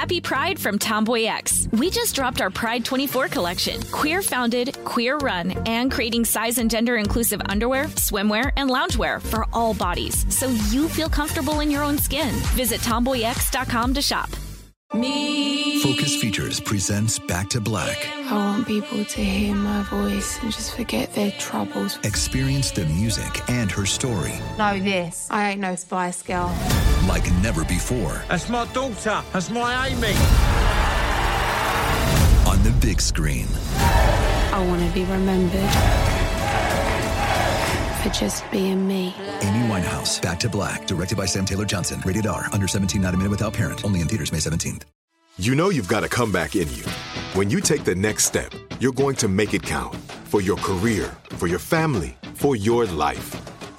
Happy Pride from Tomboy X. We just dropped our Pride 24 collection. Queer founded, queer run, and creating size and gender inclusive underwear, swimwear, and loungewear for all bodies so you feel comfortable in your own skin. Visit tomboyx.com to shop. Me. Focus Features presents Back to Black. I want people to hear my voice and just forget their troubles. Experience the music and her story. Know this. I ain't no Spice Girl. Like never before. That's my daughter. That's my Amy. On the big screen. I want to be remembered for just being me. Amy Winehouse, Back to Black, directed by Sam Taylor Johnson. Rated R, under 17, not a minute without parent. Only in theaters May 17th. You know you've got a comeback in you. When you take the next step, you're going to make it count for your career, for your family, for your life.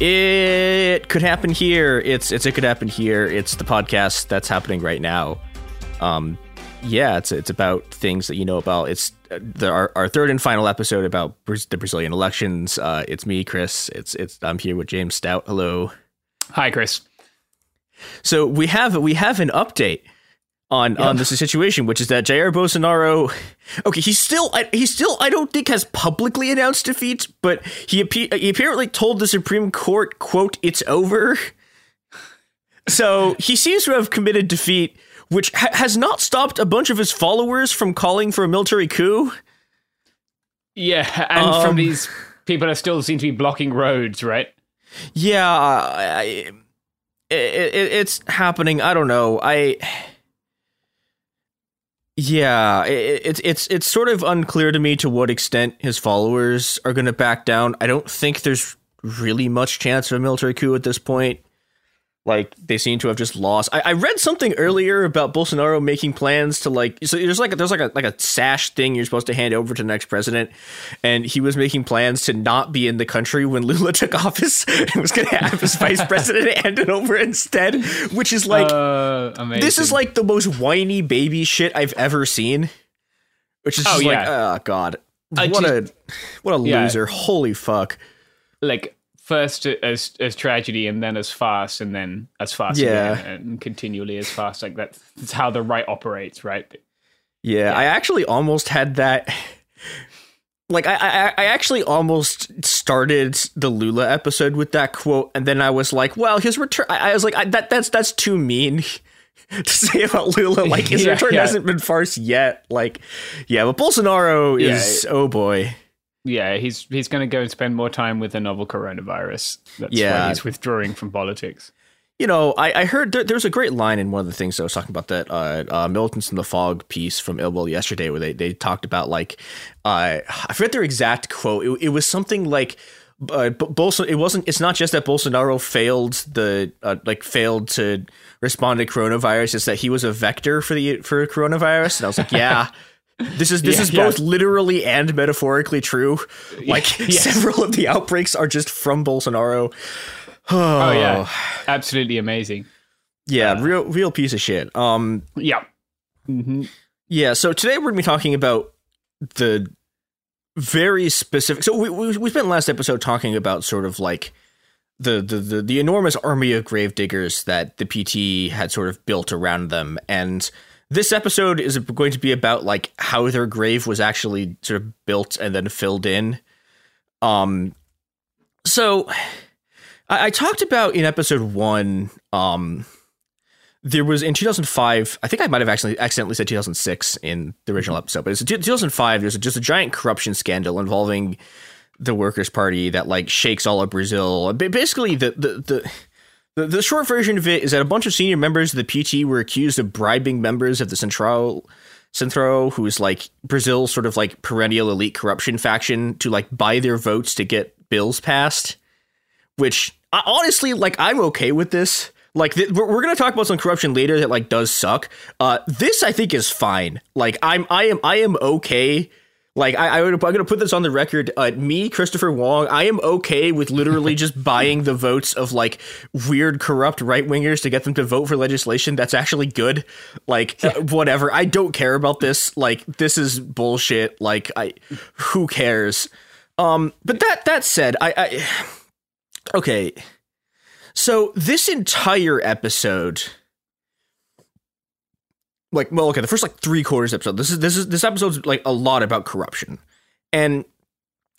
It could happen here. It's it's it could happen here. It's the podcast that's happening right now. Um, yeah, it's it's about things that you know about. It's the, our our third and final episode about the Brazilian elections. Uh, it's me, Chris. It's it's I'm here with James Stout. Hello. Hi, Chris. So we have we have an update on on the situation, which is that Jair Bolsonaro, okay, he's still he's still I don't think has publicly announced defeat, but he he apparently told the Supreme Court, "quote It's over." So he seems to have committed defeat, which ha- has not stopped a bunch of his followers from calling for a military coup. Yeah, and um, from these people that still seem to be blocking roads, right? Yeah, I, it, it, it's happening. I don't know. I yeah, it's it's it's sort of unclear to me to what extent his followers are going to back down. I don't think there's really much chance of a military coup at this point. Like they seem to have just lost. I, I read something earlier about Bolsonaro making plans to like. So there's like a, there's like a like a sash thing you're supposed to hand over to the next president, and he was making plans to not be in the country when Lula took office. and was going to have his vice president hand it over instead, which is like uh, this is like the most whiny baby shit I've ever seen. Which is oh, yeah. like, oh god, I what just, a what a loser! Holy fuck! Like first as as tragedy and then as fast and then as fast yeah. again and continually as fast like that's, that's how the right operates right yeah, yeah, i actually almost had that like I, I i actually almost started the lula episode with that quote and then i was like well his return i, I was like I, that that's that's too mean to say about Lula. Like his yeah, return yeah. hasn't been farce yet. Like, yeah, but Bolsonaro is oh boy yeah, he's he's going to go and spend more time with the novel coronavirus. That's yeah. why he's withdrawing from politics. You know, I, I heard there, there's a great line in one of the things I was talking about that uh, uh, Militants in the Fog piece from Ill yesterday, where they, they talked about like uh, I forget their exact quote. It, it was something like uh, Bolson- it wasn't it's not just that Bolsonaro failed the uh, like failed to respond to coronavirus it's that he was a vector for the for coronavirus and I was like yeah this is this yeah, is yeah. both literally and metaphorically true. Like yes. several of the outbreaks are just from Bolsonaro. oh yeah, absolutely amazing. Yeah, uh, real real piece of shit. Um, yeah, mm-hmm. yeah. So today we're gonna be talking about the very specific. So we we, we spent last episode talking about sort of like the, the the the enormous army of gravediggers that the PT had sort of built around them, and this episode is going to be about like how their grave was actually sort of built and then filled in. Um, so I, I talked about in episode one, um, there was in 2005 i think i might have actually accidentally said 2006 in the original episode but it's 2005 there's just a giant corruption scandal involving the workers party that like shakes all of brazil basically the the, the the, the short version of it is that a bunch of senior members of the PT were accused of bribing members of the Central Centro, who's like Brazil's sort of like perennial elite corruption faction, to like buy their votes to get bills passed. Which honestly, like, I'm okay with this. Like, th- we're, we're gonna talk about some corruption later that like does suck. Uh, this I think is fine. Like, I'm I am I am okay like I, I would, I'm going to put this on the record. Uh, me, Christopher Wong, I am okay with literally just buying the votes of like weird, corrupt right wingers to get them to vote for legislation that's actually good. Like yeah. whatever. I don't care about this. Like this is bullshit. Like I, who cares? Um, but that that said, I, I okay. So this entire episode like well okay the first like three quarters episode this is this is this episode's like a lot about corruption. And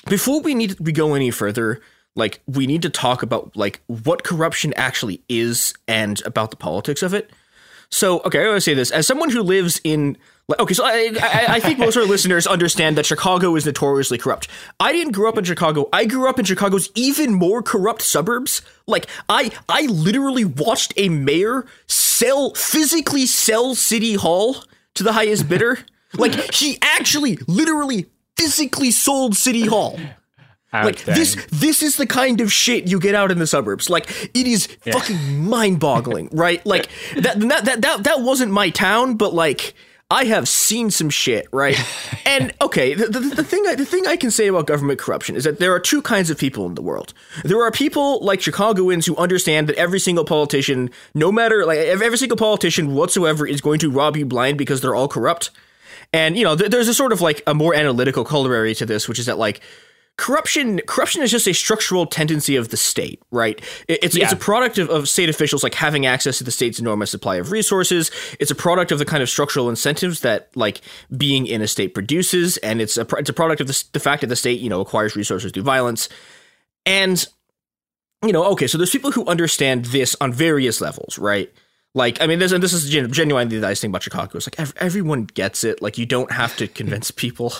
before we need we go any further like we need to talk about like what corruption actually is and about the politics of it. So okay i want to say this. As someone who lives in Okay, so I, I, I think most of our listeners understand that Chicago is notoriously corrupt. I didn't grow up in Chicago. I grew up in Chicago's even more corrupt suburbs. Like I, I literally watched a mayor sell physically sell City Hall to the highest bidder. like he actually, literally, physically sold City Hall. like this this is the kind of shit you get out in the suburbs like it is yeah. fucking mind-boggling right like that, that that that that wasn't my town but like I have seen some shit, right? and okay, the, the, the, thing I, the thing I can say about government corruption is that there are two kinds of people in the world. There are people like Chicagoans who understand that every single politician, no matter like every single politician whatsoever, is going to rob you blind because they're all corrupt. And you know, there's a sort of like a more analytical corollary to this, which is that like corruption corruption is just a structural tendency of the state right? It's yeah. it's a product of, of state officials like having access to the state's enormous supply of resources. It's a product of the kind of structural incentives that like being in a state produces and it's a it's a product of the, the fact that the state you know acquires resources through violence. And you know okay so there's people who understand this on various levels right like, I mean, this and this is genuinely the nice thing about Chicago. It's like ev- everyone gets it. Like, you don't have to convince people.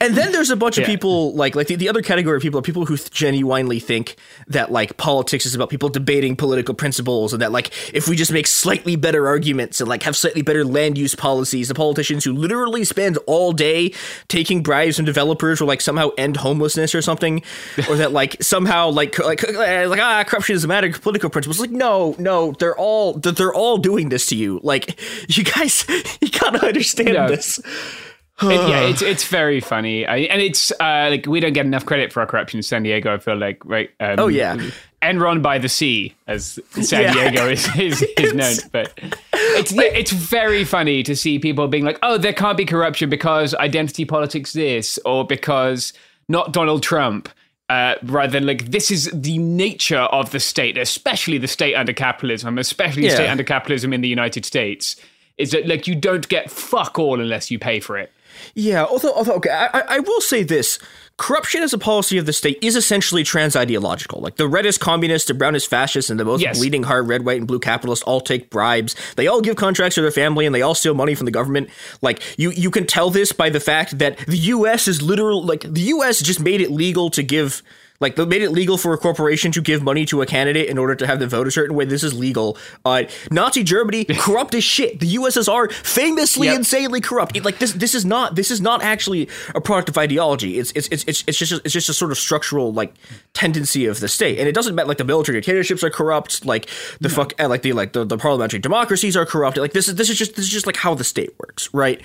And then there's a bunch yeah. of people like like the, the other category of people are people who genuinely think that like politics is about people debating political principles, and that like if we just make slightly better arguments and like have slightly better land use policies, the politicians who literally spend all day taking bribes from developers will like somehow end homelessness or something, or that like somehow like like like ah corruption is a matter of political principles. Like no, no, they're all they're all doing this to you. Like, you guys, you gotta understand no. this. it, yeah, it's it's very funny, I, and it's uh, like we don't get enough credit for our corruption in San Diego. I feel like, right? Um, oh yeah, Enron by the sea, as San yeah. Diego is is, is known. But it's it's very funny to see people being like, "Oh, there can't be corruption because identity politics this, or because not Donald Trump." Uh, rather than like this is the nature of the state, especially the state under capitalism, especially the state under capitalism in the United States, is that like you don't get fuck all unless you pay for it. Yeah, although, although okay, I, I will say this: corruption as a policy of the state is essentially trans ideological. Like the reddest communist, the brownest fascist, and the most yes. bleeding heart red, white, and blue capitalists all take bribes. They all give contracts to their family, and they all steal money from the government. Like you, you can tell this by the fact that the U.S. is literal. Like the U.S. just made it legal to give like they made it legal for a corporation to give money to a candidate in order to have them vote a certain way. This is legal. Uh, Nazi Germany corrupt as shit. The USSR famously yep. insanely corrupt. It, like this, this is not this is not actually a product of ideology. It's it's it's it's, it's just it's just a sort of structural like tendency of the state, and it doesn't matter. Like the military dictatorships are corrupt. Like the no. fuck uh, like the like the, the parliamentary democracies are corrupt. Like this is this is just this is just like how the state works, right?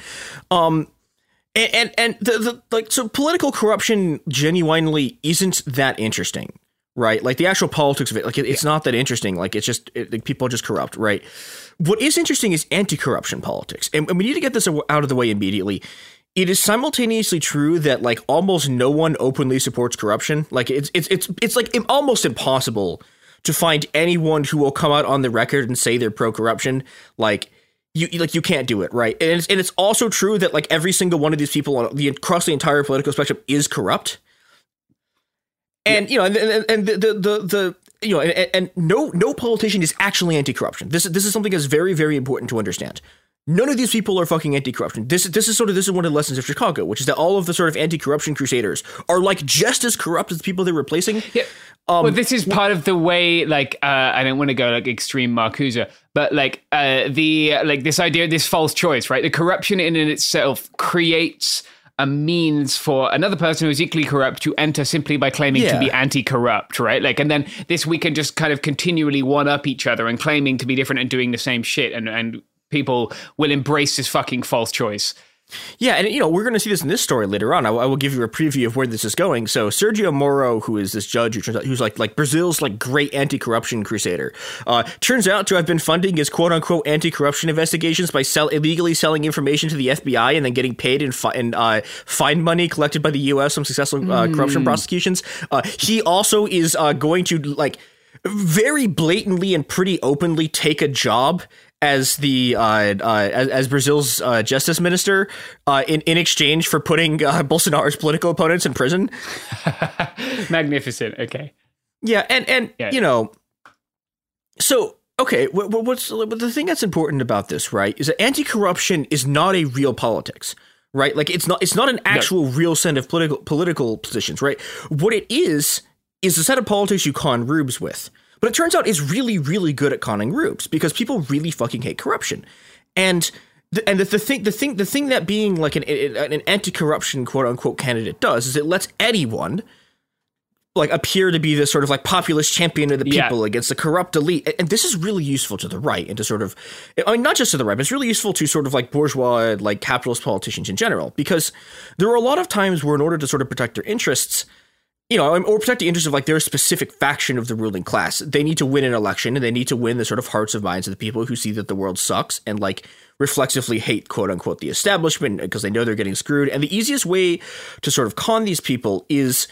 Um, and and, and the, the like so political corruption genuinely isn't that interesting right? Like the actual politics of it like it, it's yeah. not that interesting. Like it's just it, like, people are just corrupt right? What is interesting is anti-corruption politics. And, and we need to get this out of the way immediately. It is simultaneously true that like almost no one openly supports corruption. Like it's it's it's it's like almost impossible to find anyone who will come out on the record and say they're pro corruption like you like you can't do it right and it's, and it's also true that like every single one of these people on the across the entire political spectrum is corrupt and yeah. you know and, and, and the, the the you know, and, and no no politician is actually anti-corruption. This this is something that's very very important to understand. None of these people are fucking anti-corruption. This this is sort of this is one of the lessons of Chicago, which is that all of the sort of anti-corruption crusaders are like just as corrupt as the people they're replacing. Yeah. well, this is part of the way, like, uh, I don't want to go like extreme Marcuse, but like uh, the like this idea, this false choice, right? The corruption in and itself creates a means for another person who is equally corrupt to enter simply by claiming Yeah. to be anti-corrupt, right? Like, and then this we can just kind of continually one up each other and claiming to be different and doing the same shit, and and people will embrace this fucking false choice. Yeah, and you know we're going to see this in this story later on. I, I will give you a preview of where this is going. So Sergio Moro, who is this judge who turns out who's like like Brazil's like great anti-corruption crusader, uh, turns out to have been funding his quote unquote anti-corruption investigations by sell illegally selling information to the FBI and then getting paid in, fi- in uh, fine money collected by the U.S. from successful uh, corruption prosecutions. Uh, he also is uh, going to like very blatantly and pretty openly take a job as the uh, uh, as, as Brazil's uh, justice minister uh, in in exchange for putting uh, Bolsonaro's political opponents in prison. Magnificent. Okay. Yeah, and and Yeah. you know, so okay, what, what- what's the thing that's important about this, right, is that anti-corruption is not a real politics, right? Like it's not it's not an actual real set of political political positions, right? What it is is a set of politics you con rubes with. But it turns out it's really really good at conning groups because people really fucking hate corruption, and. The, and the, the thing, the thing, the thing that being like an, an anti-corruption quote unquote candidate does is it lets anyone like appear to be this sort of like populist champion of the Yeah. people against the corrupt elite. And this is really useful to the right and to sort of, I mean, not just to the right, but it's really useful to sort of like bourgeois, like capitalist politicians in general, because there are a lot of times where in order to sort of protect their interests, you know, or protect the interests of like their specific faction of the ruling class, they need to win an election and they need to win the sort of hearts and minds of the people who see that the world sucks and like reflexively hate quote unquote the establishment because they know they're getting screwed. And the easiest way to sort of con these people is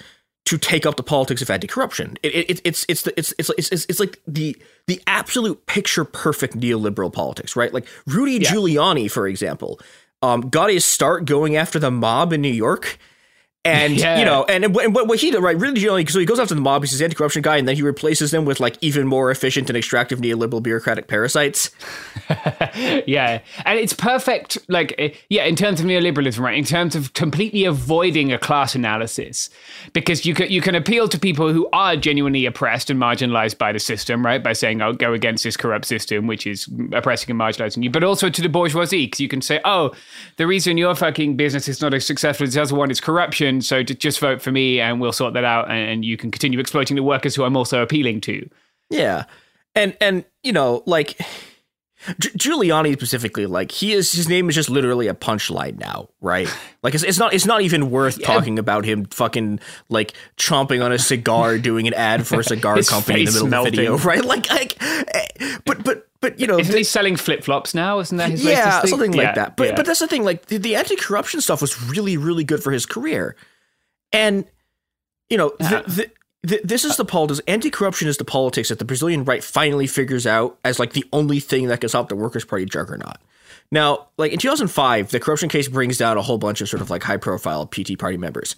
to take up the politics of anti-corruption. It, it, it's it's the, it's, it's it's it's like the the absolute picture perfect neoliberal politics, right? Like Rudy Giuliani, for example, um, got his start going after the mob in New York. And Yeah. you know, and, and what, what he did, right? Really, Giuliani, so he goes after the mob. He's an anti-corruption guy, and then he replaces them with like even more efficient and extractive neoliberal bureaucratic parasites. yeah, and it's perfect. Like, eh, yeah, in terms of neoliberalism, right? In terms of completely avoiding a class analysis, because you can you can appeal to people who are genuinely oppressed and marginalized by the system, right? By saying, "I'll go against this corrupt system, which is oppressing and marginalizing you," but also to the bourgeoisie, because you can say, "Oh, the reason your fucking business is not as successful as the other one is corruption, so j- just vote for me, and we'll sort that out, and you can continue exploiting the workers who I'm also appealing to." Yeah, and and you know, like Gi- Giuliani specifically, like he is his name is just literally a punchline now, right? Like it's, it's not it's not even worth talking about him fucking like chomping on a cigar doing an ad for a cigar company in the middle of the video, right? Like, like, eh, but but but you know, Isn't he selling flip flops now? Isn't that his yeah, latest thing? something like Yeah, that. But yeah. but that's the thing. Like the, the anti-corruption stuff was really really good for his career, and you know the, the, the, this is the politics. Anti-corruption is the politics that the Brazilian right finally figures out as like the only thing that can stop the Workers' Party juggernaut. Now, like in 2005, the corruption case brings down a whole bunch of sort of like high-profile PT party members.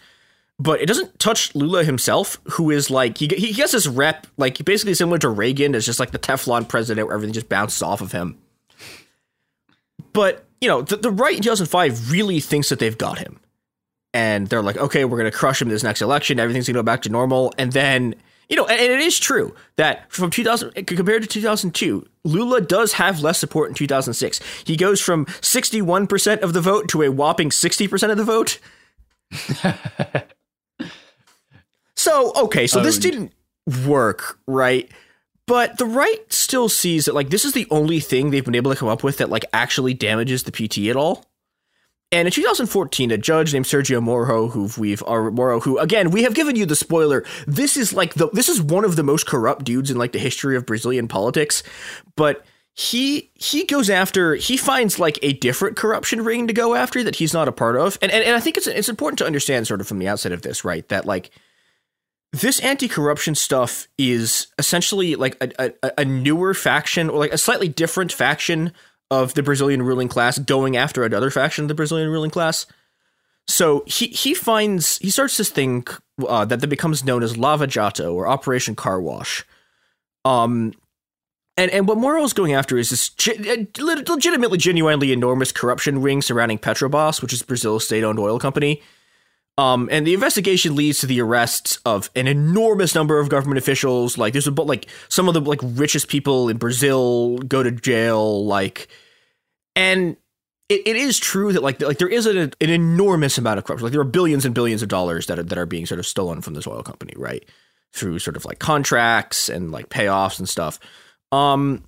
But it doesn't touch Lula himself, who is like he he gets this rep like basically similar to Reagan as just like the Teflon president, where everything just bounces off of him. But you know, the, the right in 2005 really thinks that they've got him, and they're like, okay, we're going to crush him this next election. Everything's going to go back to normal, and then you know, and, and it is true that from 2000 compared to 2002, Lula does have less support in 2006. He goes from 61 percent of the vote to a whopping 60 percent of the vote. so okay, so this oh. didn't work, right? But the right still sees that like this is the only thing they've been able to come up with that like actually damages the PT at all. And in 2014, a judge named Sergio Moro, who we've or Moro, who again we have given you the spoiler. This is like the this is one of the most corrupt dudes in like the history of Brazilian politics. But he he goes after he finds like a different corruption ring to go after that he's not a part of. And and, and I think it's it's important to understand sort of from the outset of this, right? That like this anti-corruption stuff is essentially like a, a, a newer faction or like a slightly different faction of the Brazilian ruling class going after another faction of the Brazilian ruling class. So he he finds he starts this thing uh, that that becomes known as Lava Jato or Operation Car Wash, Um, and and what Moro is going after is this ge- legitimately, genuinely enormous corruption ring surrounding Petrobras, which is Brazil's state-owned oil company. Um, and the investigation leads to the arrests of an enormous number of government officials. Like there's a like some of the like richest people in Brazil go to jail. Like, and it, it is true that like like there is an, an enormous amount of corruption. Like there are billions and billions of dollars that are, that are being sort of stolen from this oil company, right? Through sort of like contracts and like payoffs and stuff. Um,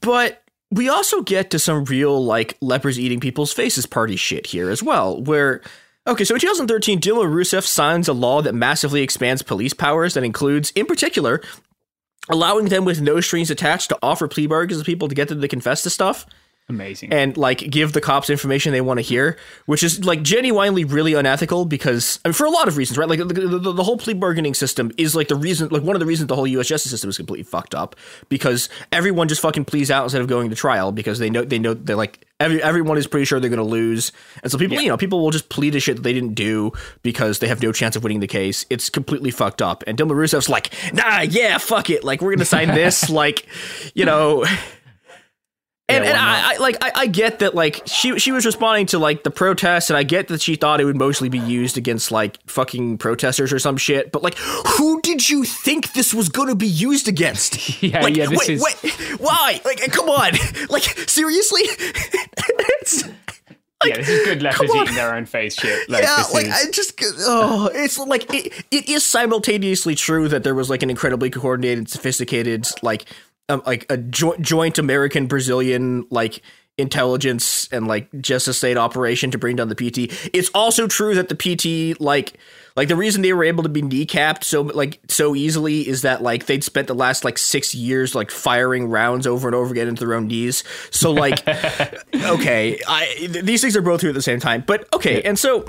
but we also get to some real like leopards eating people's faces party shit here as well, where Okay, so in 2013, Dilma Rousseff signs a law that massively expands police powers that includes, in particular, allowing them with no strings attached to offer plea bargains to people to get them to confess to stuff. Amazing. And like give the cops information they want to hear, which is like genuinely really unethical because I mean, for a lot of reasons, right? Like the, the, the, whole plea bargaining system is like the reason, like one of the reasons the whole U.S. justice system is completely fucked up because everyone just fucking pleads out instead of going to trial because they know they know they're like every everyone is pretty sure they're going to lose, and so people, yeah. you know, people will just plead a shit that they didn't do because they have no chance of winning the case. It's completely fucked up. And Dilma Rousseff's like, nah, yeah, fuck it, like we're gonna sign this, like, you know. And, yeah, and I, I, like I, I, get that like she she was responding to like the protests and I get that she thought it would mostly be used against like fucking protesters or some shit but like who did you think this was going to be used against? Yeah like, yeah this wait, is wait, why? Like uh, come on. Like seriously? It's like, yeah, this is good leopards eating their own face shit. Like, yeah, like is... I just oh, it's like it, it is simultaneously true that there was like an incredibly coordinated, sophisticated, like um, like a jo- joint American Brazilian like intelligence and like just a state operation to bring down the PT. It's also true that the PT like like the reason they were able to be kneecapped so like so easily is that like they'd spent the last like 6 years like firing rounds over and over again into their own knees. So like okay, I these things are both true at the same time. But okay, and so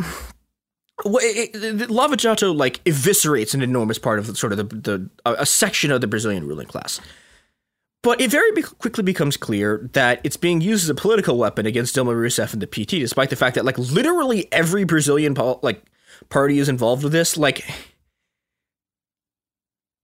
Lava Jato like eviscerates an enormous part of the, sort of the, the a section of the Brazilian ruling class. But it very quickly becomes clear that it's being used as a political weapon against Dilma Rousseff and the PT, despite the fact that like literally every Brazilian pol- like party is involved with this. Like,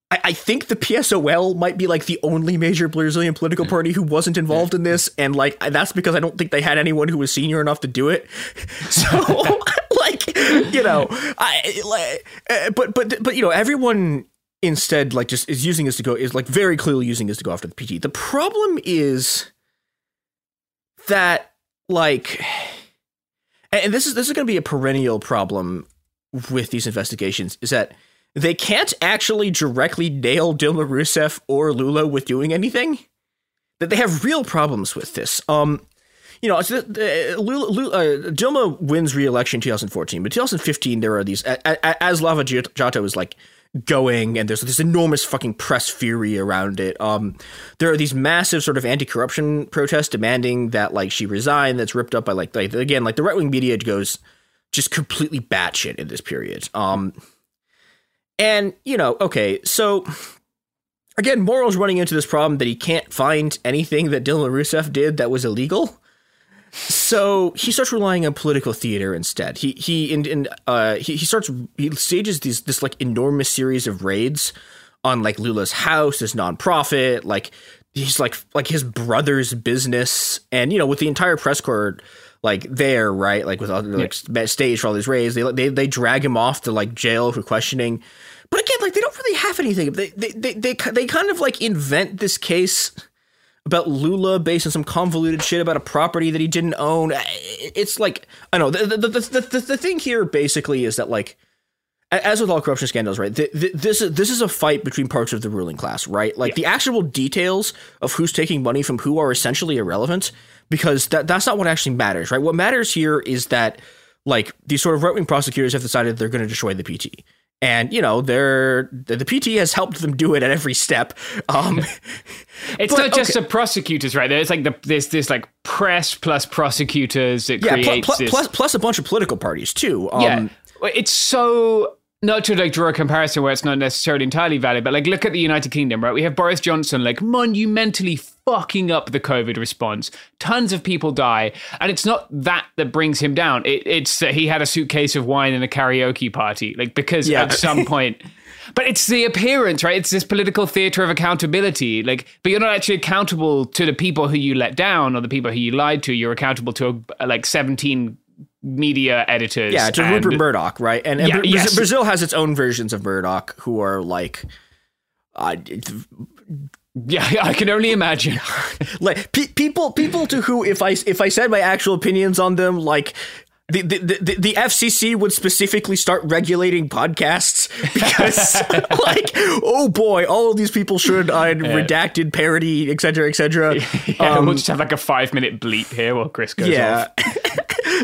I-, I think the PSOL might be like the only major Brazilian political party who wasn't involved in this, and like that's because I don't think they had anyone who was senior enough to do it. So, like, you know, I like, uh, but but but you know, everyone instead like just is using this to go is like very clearly using this to go after the PT. The problem is that like and this is this is going to be a perennial problem with these investigations is that they can't actually directly nail Dilma Rousseff or Lula with doing anything. That they have real problems with this. Um, you know, so the, Lula, Lula, uh, Dilma wins re-election in 2014, but 2015 there are these as Lava Jato is like going and there's this enormous fucking press fury around it. Um, there are these massive sort of anti-corruption protests demanding that like she resign. That's ripped up by like, like again like the right wing media goes just completely batshit in this period. Um, and you know, okay, so again, Moro's running into this problem that he can't find anything that Dilma Rousseff did that was illegal. So he starts relying on political theater instead. He he and, and uh, he, he starts he stages these this like enormous series of raids on like Lula's house, his nonprofit, like he's like like his brother's business, and you know with the entire press corps like there, right, like with all like yeah. stage for all these raids, they they they drag him off to like jail for questioning. But again, like they don't really have anything. They they they they, they kind of like invent this case about Lula based on some convoluted shit about a property that he didn't own. It's like I know the the, the the, the, thing here basically is that like as with all corruption scandals, right? The, the, this is this is a fight between parts of the ruling class, right? Like yeah. the actual details of who's taking money from who are essentially irrelevant because that that's not what actually matters, right? What matters here is that like these sort of right wing prosecutors have decided they're going to destroy the PT and you know they're the PT has helped them do it at every step. Um, it's but, not just okay. the prosecutors, right? There's like the there's this like press plus prosecutors. It yeah, creates pl- pl- plus, plus a bunch of political parties too. Um, yeah, it's so not to like draw a comparison where it's not necessarily entirely valid, but like look at the United Kingdom, right? We have Boris Johnson like monumentally fucking up the COVID response. Tons of people die, and it's not that that brings him down. It, it's that he had a suitcase of wine in a karaoke party, like because yeah. at some point. But it's the appearance, right? It's this political theater of accountability. Like, but you're not actually accountable to the people who you let down or the people who you lied to. You're accountable to uh, like 17 media editors. Yeah, to and- Rupert Murdoch, right? And, and Yeah, Bra- yes. Brazil has its own versions of Murdoch who are like, uh, Yeah, I can only imagine. like pe- people people to who if I if I said my actual opinions on them, like. The, the, the, the FCC would specifically start regulating podcasts because, like, oh boy, all of these people should uh, redacted, parody, et cetera, et cetera. Yeah, Um, we'll just have like a five minute bleep here while Chris goes yeah. off.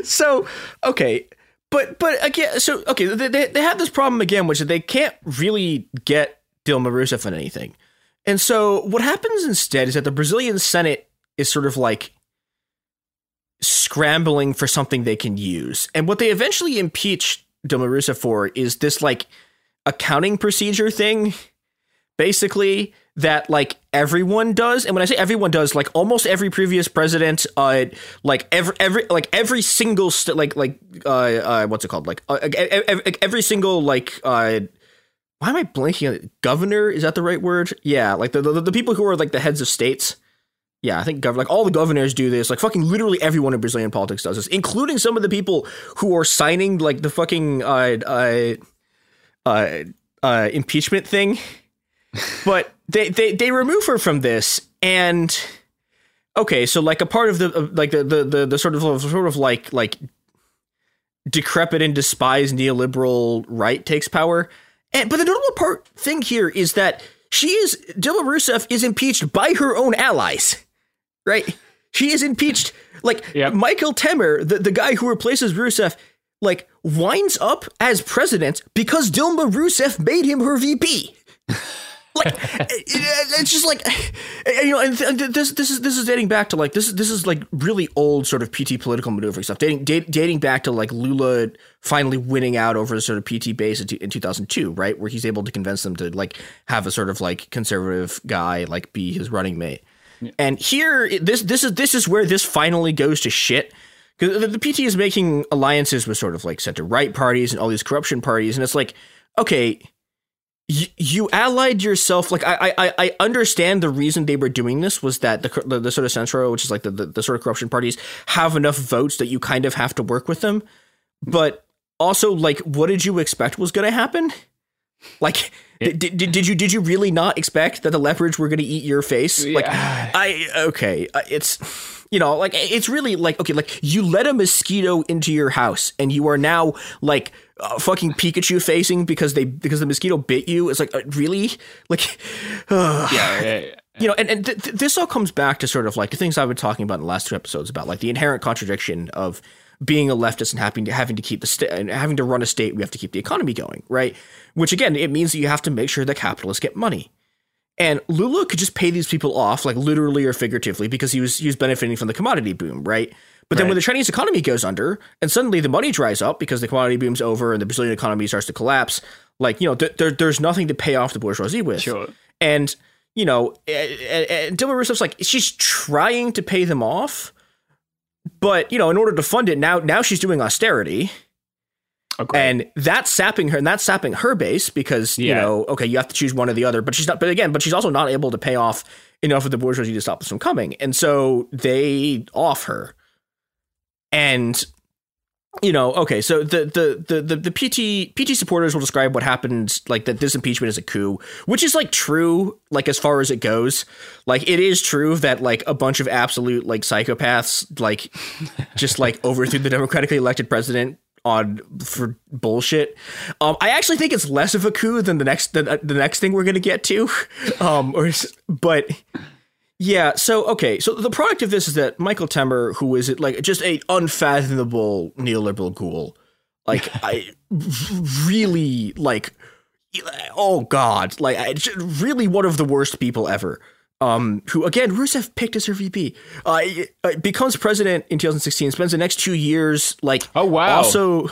So okay, but but again, so okay, they, they have this problem again, which is they can't really get Dilma Rousseff on anything, and so what happens instead is that the Brazilian Senate is sort of like scrambling for something they can use, and what they eventually impeach Dilma Rousseff for is this like accounting procedure thing basically that like everyone does and when i say everyone does like almost every previous president uh like every every like every single st- like like uh, uh what's it called? Like uh, every single like uh why am i blanking on it? Governor? Is that the right word? Yeah like the, the the people who are like the heads of states. Yeah, I think gov- like all the governors do this. Like fucking literally everyone in Brazilian politics does this, including some of the people who are signing like the fucking uh uh uh, uh impeachment thing. But they, they they remove her from this and okay, so like a part of the like the, the the the sort of sort of like like decrepit and despised neoliberal right takes power. And but the notable part thing here is that she is Dilma Rousseff is impeached by her own allies, right? She is impeached like Yep. Michael Temer, the, the guy who replaces Rousseff, like winds up as president because Dilma Rousseff made him her VP. like eh, it- it's just like eh, eh, you know and th- this this is this is dating back to like this is this is like really old sort of PT political maneuvering stuff. Dating date, dating back to like Lula finally winning out over the sort of PT base in, two- in 2002 right? Where he's able to convince them to like have a sort of like conservative guy like be his running mate. And here this this is this is where this finally goes to shit. Because the, the PT is making alliances with sort of like center right parties and all these corruption parties and it's like okay you, you allied yourself like I, I I understand the reason they were doing this was that the the, the sort of centro which is like the, the the sort of corruption parties have enough votes that you kind of have to work with them. But also like what did you expect was going to happen? Like did, did, did you did you really not expect that the leopards were going to eat your face? Like i okay uh, it's you know like it's really like okay like you let a mosquito into your house and you are now like uh, fucking pikachu facing because they because the mosquito bit you it's like uh, really like Yeah, yeah, yeah. you know, and, and th- th- this all comes back to sort of like the things I've been talking about in the last two episodes about like the inherent contradiction of being a leftist and having to having to keep the state and having to run a state. We have to keep the economy going, right? Which again, it means that you have to make sure that capitalists get money. And Lula could just pay these people off, like literally or figuratively, because he was he was benefiting from the commodity boom, right? But then Right. when the Chinese economy goes under, and suddenly the money dries up because the commodity boom's over and the Brazilian economy starts to collapse, like you know, th- there, there's nothing to pay off the bourgeoisie with. Sure. And you know, and, and Dilma Rousseff's like she's trying to pay them off, but you know, in order to fund it now, now she's doing austerity, Oh, great. and that's sapping her, and that's sapping her base because you know, okay, you have to choose one or the other. But she's not. But again, but she's also not able to pay off enough of the bourgeoisie to stop this from coming, and so they off her, and you know, okay, so the the the the, the PT PT supporters will describe what happened like that this impeachment is a coup, which is like true, like as far as it goes. Like it is true that like a bunch of absolute like psychopaths like just like overthrew the democratically elected president on for bullshit. Um, I actually think it's less of a coup than the next the, the next thing we're gonna get to. Um, or but yeah, so okay, so the product of this is that Michael Temer, who is it like just a unfathomable neoliberal ghoul, like I really like, oh god, like I, really one of the worst people ever. Um, who again, Rousseff picked as her VP, uh, uh, becomes president in 2016, spends the next two years like, Oh, wow. also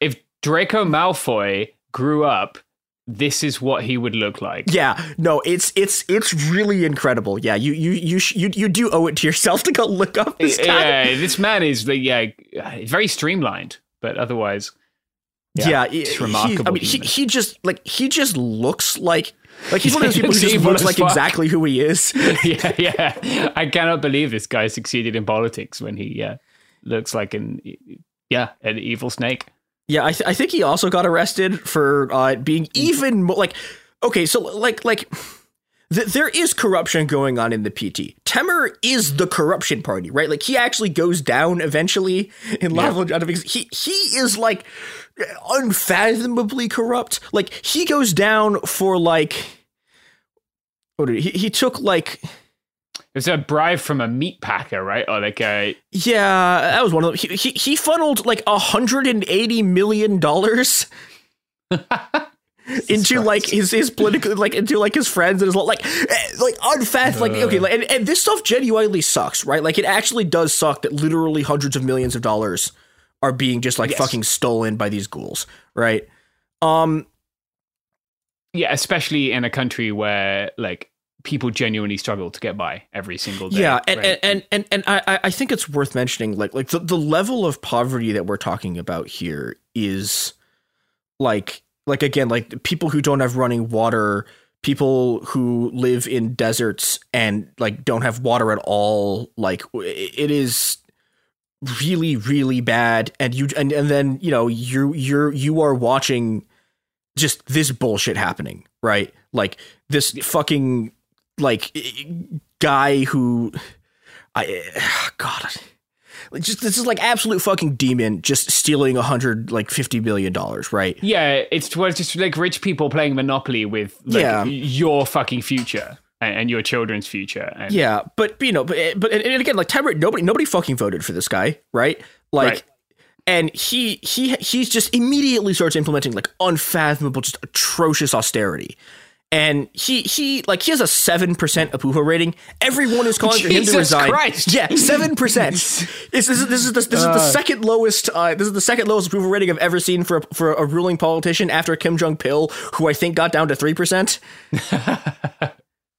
if Draco Malfoy grew up, this is what he would look like. Yeah, no, it's it's it's really incredible. Yeah, you you you sh- you you do owe it to yourself to go look up this guy. Yeah, this man is like, yeah, very streamlined, but otherwise, Yeah, it's he- remarkable. I mean, he, he just like he just looks like like he's one of those people who just looks like fuck. exactly who he is. yeah, yeah. I cannot believe this guy succeeded in politics when he uh, looks like an yeah an evil snake. Yeah, I, th- I think he also got arrested for uh, being even more like okay, so like like th- there is corruption going on in the PT. Temer is the corruption party, right? Like he actually goes down eventually in Lava yeah. because he he is like unfathomably corrupt. Like he goes down for like what did he, he took like It's a bribe from a meat packer, right? Or like a yeah, that was one of them. He he, he funneled like hundred and eighty million dollars into like his his political like into like his friends and his like eh, like unfast like okay like, and, and this stuff genuinely sucks right like it actually does suck that literally hundreds of millions of dollars are being just like Yes. fucking stolen by these ghouls right um yeah, especially in a country where like people genuinely struggle to get by every single day. Yeah, and, right? and, and and and I I think it's worth mentioning like like the, the level of poverty that we're talking about here is like like again like people who don't have running water, people who live in deserts and like don't have water at all. Like it is really really bad and you and, and then you know you you're you are watching just this bullshit happening right like this fucking like guy who I God just this is like absolute fucking demon just stealing a hundred like fifty million dollars right yeah, it's well, it's just like rich people playing Monopoly with like, Yeah. your fucking future and, and your children's future. And yeah but you know but but and again like Tyrant nobody nobody fucking voted for this guy right like Right. and he he he's just immediately starts implementing like unfathomable just atrocious austerity and he he like he has a seven percent approval rating. Everyone is calling for him to resign. Christ. Yeah, seven percent. This is this is the, this is the second lowest. Uh, this is the second lowest approval rating I've ever seen for a, for a ruling politician after Kim Jong Pil, who I think got down to three percent.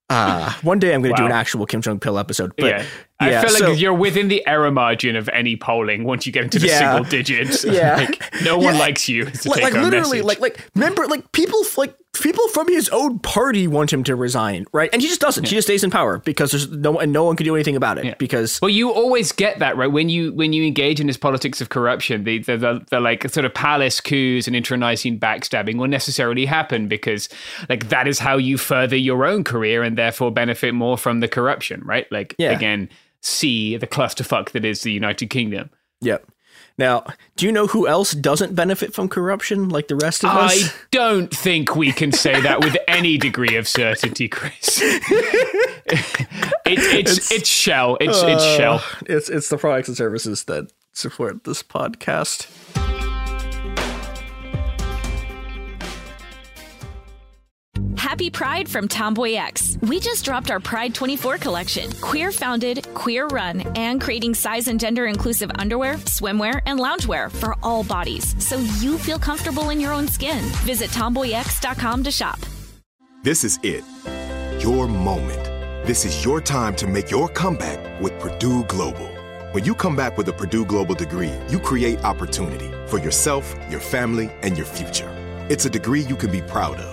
Uh, one day I'm going to do an actual Kim Jong Pil episode. But yeah. I yeah, feel like so- you're within the error margin of any polling once you get into the Yeah. single digits. Yeah. Like, no one Yeah. likes you. Like, like literally message. like like remember like people like people from his own party want him to resign right and he just doesn't he just stays in power because there's no and no one can do anything about it Yeah. because Well, you always get that, right? When you when you engage in this politics of corruption, the the, the, the like sort of palace coups and internecine backstabbing will necessarily happen because like that is how you further your own career and therefore benefit more from the corruption, right? Like Yeah. again, see the clusterfuck that is the United Kingdom. yep now do you know who else doesn't benefit from corruption like the rest of I us I don't think we can say that with any degree of certainty, Chris. it, it's, it's shell. It's it's shell. Uh, it's it's the products and services that support this podcast Happy Pride from Tomboy X. We just dropped our Pride 24 collection. Queer founded, queer run, and creating size and gender inclusive underwear, swimwear, and loungewear for all bodies so you feel comfortable in your own skin. Visit tomboyx.com to shop. This is it. Your moment. This is your time to make your comeback with Purdue Global. When you come back with a Purdue Global degree, you create opportunity for yourself, your family, and your future. It's a degree you can be proud of,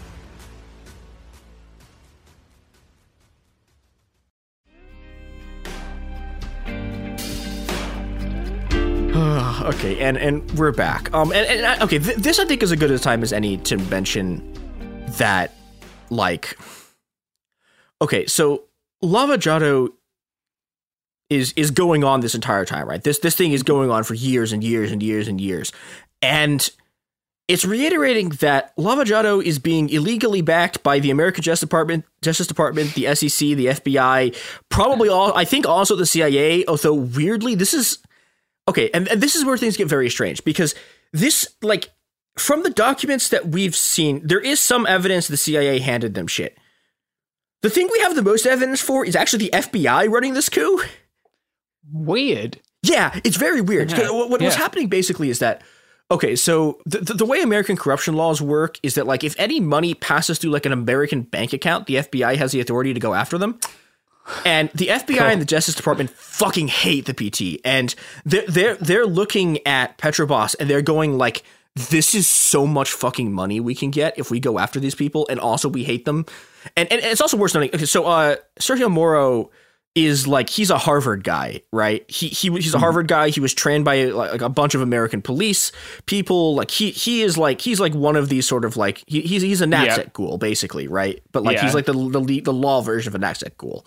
Okay, and and we're back. Um, and, and I- okay, th- this I think is as good a time as any to mention that, like, okay, so Lava Jato is is going on this entire time, right? This this thing is going on for years and years and years and years, and it's reiterating that Lava Jato is being illegally backed by the American Justice Department, Justice Department, the SEC, the FBI, probably all. I think also the CIA. Although weirdly, this is okay, and, and this is where things get very strange because this, like, from the documents that we've seen, there is some evidence the CIA handed them shit. The thing we have the most evidence for is actually the FBI running this coup. Weird. Yeah, it's very weird. Yeah. What, what's Yeah. happening basically is that okay, so the, the the way American corruption laws work is that like if any money passes through like an American bank account, the FBI has the authority to go after them. And the FBI and the Justice Department fucking hate the PT, and they're they're they're looking at Petrobras and they're going like, "This is so much fucking money we can get if we go after these people, and also we hate them." And and, and it's also worth noting. Okay, so uh, Sergio Moro is like he's a Harvard guy, right? He he he's a Harvard guy. He was trained by like, like a bunch of American police people. Like he he is like he's like one of these sort of like he, he's he's a Yeah. NatSec ghoul basically, right? But like Yeah. he's like the the the law version of a NatSec ghoul.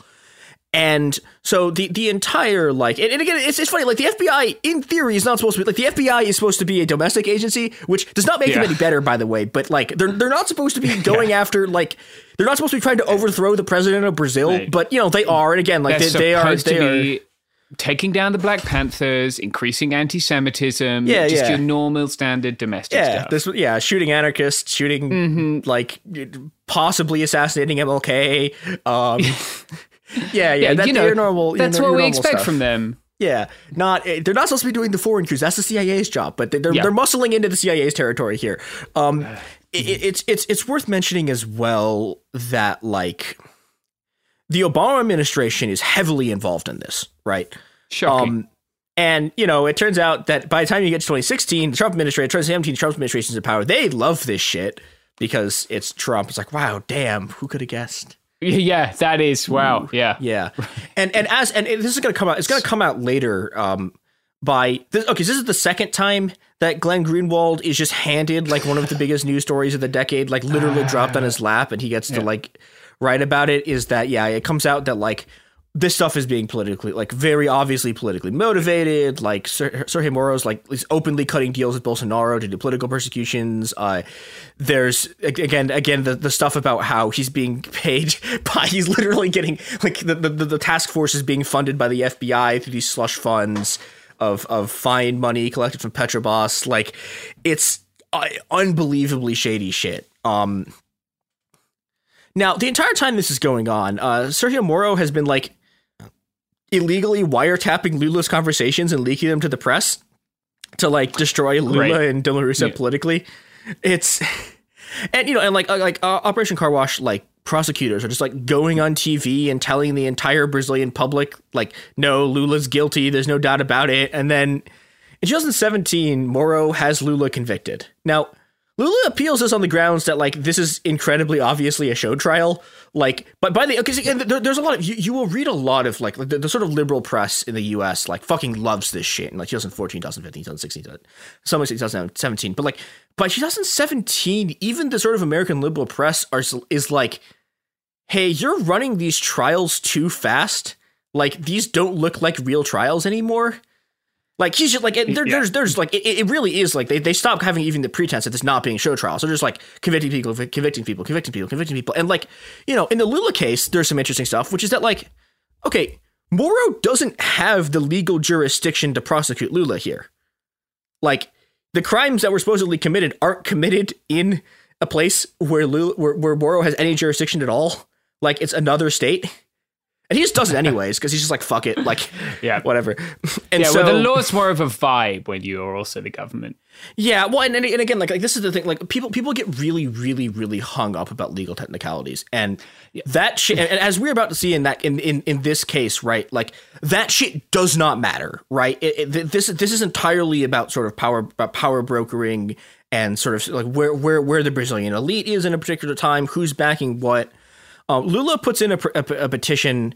And so the the entire like and, and again it's, it's funny like the FBI in theory is not supposed to be like the FBI is supposed to be a domestic agency which does not make them any better by the way but like they're they're not supposed to be going after like they're not supposed to be trying to overthrow the president of Brazil Right. but you know they are and again like They're they, they are they to are taking down the Black Panthers, increasing anti-Semitism, Yeah, just yeah. your normal standard domestic yeah stuff. this yeah shooting anarchists shooting Mm-hmm. like possibly assassinating MLK um yeah yeah, yeah, that, you know, they're normal that's they're what we expect stuff. from them. Yeah, not eh, they're not supposed to be doing the foreign crews. That's the CIA's job, but they- they're Yeah. they're muscling into the CIA's territory here. Um, it, it's it's it's worth mentioning as well that like the Obama administration is heavily involved in this, right? Shocking. Um, and you know, it turns out that by the time you get to 2016, the Trump administration, 2017, Trump's administration's in power. They love this shit because it's Trump. It's like, wow, damn, who could have guessed? Yeah, that is wow. Yeah. Yeah, and and as and this is gonna come out. It's gonna come out later. Um, by this, okay, so this is the second time that Glenn Greenwald is just handed like one of the biggest news stories of the decade, like literally dropped on his lap, and he gets to like write about it. Is that yeah? It comes out that like this stuff is being politically like very obviously politically motivated. Like Ser- Sergio Moro's like is openly cutting deals with Bolsonaro to do political persecutions. Uh, there's again again the, the stuff about how he's being paid by he's literally getting like the, the the task force is being funded by the FBI through these slush funds of of fine money collected from Petrobras. Like it's uh, unbelievably shady shit. Um. Now, the entire time this is going on, uh, Sergio Moro has been like illegally wiretapping Lula's conversations and leaking them to the press to like destroy Lula Right. and Dilma Rousseff Yeah. politically. It's and you know and like uh, like uh, Operation Car Wash like prosecutors are just like going on TV and telling the entire Brazilian public like no Lula's guilty, there's no doubt about it, and then in 2017, Moro has Lula convicted. Now, Lula appeals this on the grounds that like this is incredibly obviously a show trial. Like, but by the because there, there's a lot of you, you will read a lot of like the, the, sort of liberal press in the U.S. like fucking loves this shit in like 2014, 2015, 2016, some 2017. But like by 2017, even the sort of American liberal press are is like, hey, you're running these trials too fast. Like these don't look like real trials anymore. Like he's just like it, there, yeah. there's there's like it, it, really is like they, they stop having even the pretense of this not being show trials. So they're just like convicting people, convicting people, convicting people, convicting people, and like you know in the Lula case, there's some interesting stuff, which is that like okay, Moro doesn't have the legal jurisdiction to prosecute Lula here. Like the crimes that were supposedly committed aren't committed in a place where Lula, where, where Moro has any jurisdiction at all. Like it's another state. And he just does it anyways because he's just like fuck it, like yeah, whatever. And yeah, so, well, the law's more of a vibe when you are also the government. Yeah, well, and, and again, like, like this is the thing, like people people get really, really, really hung up about legal technicalities, and yeah. that shit. And, and, as we're about to see in that in, in in this case, right? Like that shit does not matter, right? It, it, this this is entirely about sort of power about power brokering and sort of like where where where the Brazilian elite is in a particular time, who's backing what. Um, Lula puts in a, a, a petition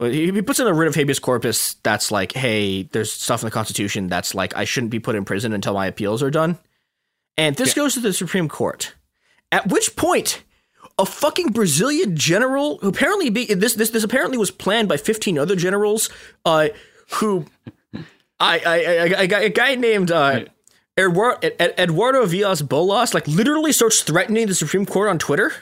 he puts in a writ of habeas corpus that's like, hey, there's stuff in the Constitution that's like, I shouldn't be put in prison until my appeals are done. And this yeah. goes to the Supreme Court. At which point, a fucking Brazilian general who apparently be this this this apparently was planned by 15 other generals, uh, who I I, I, I a guy named uh, Eduardo, Eduardo Villas Boas like literally starts threatening the Supreme Court on Twitter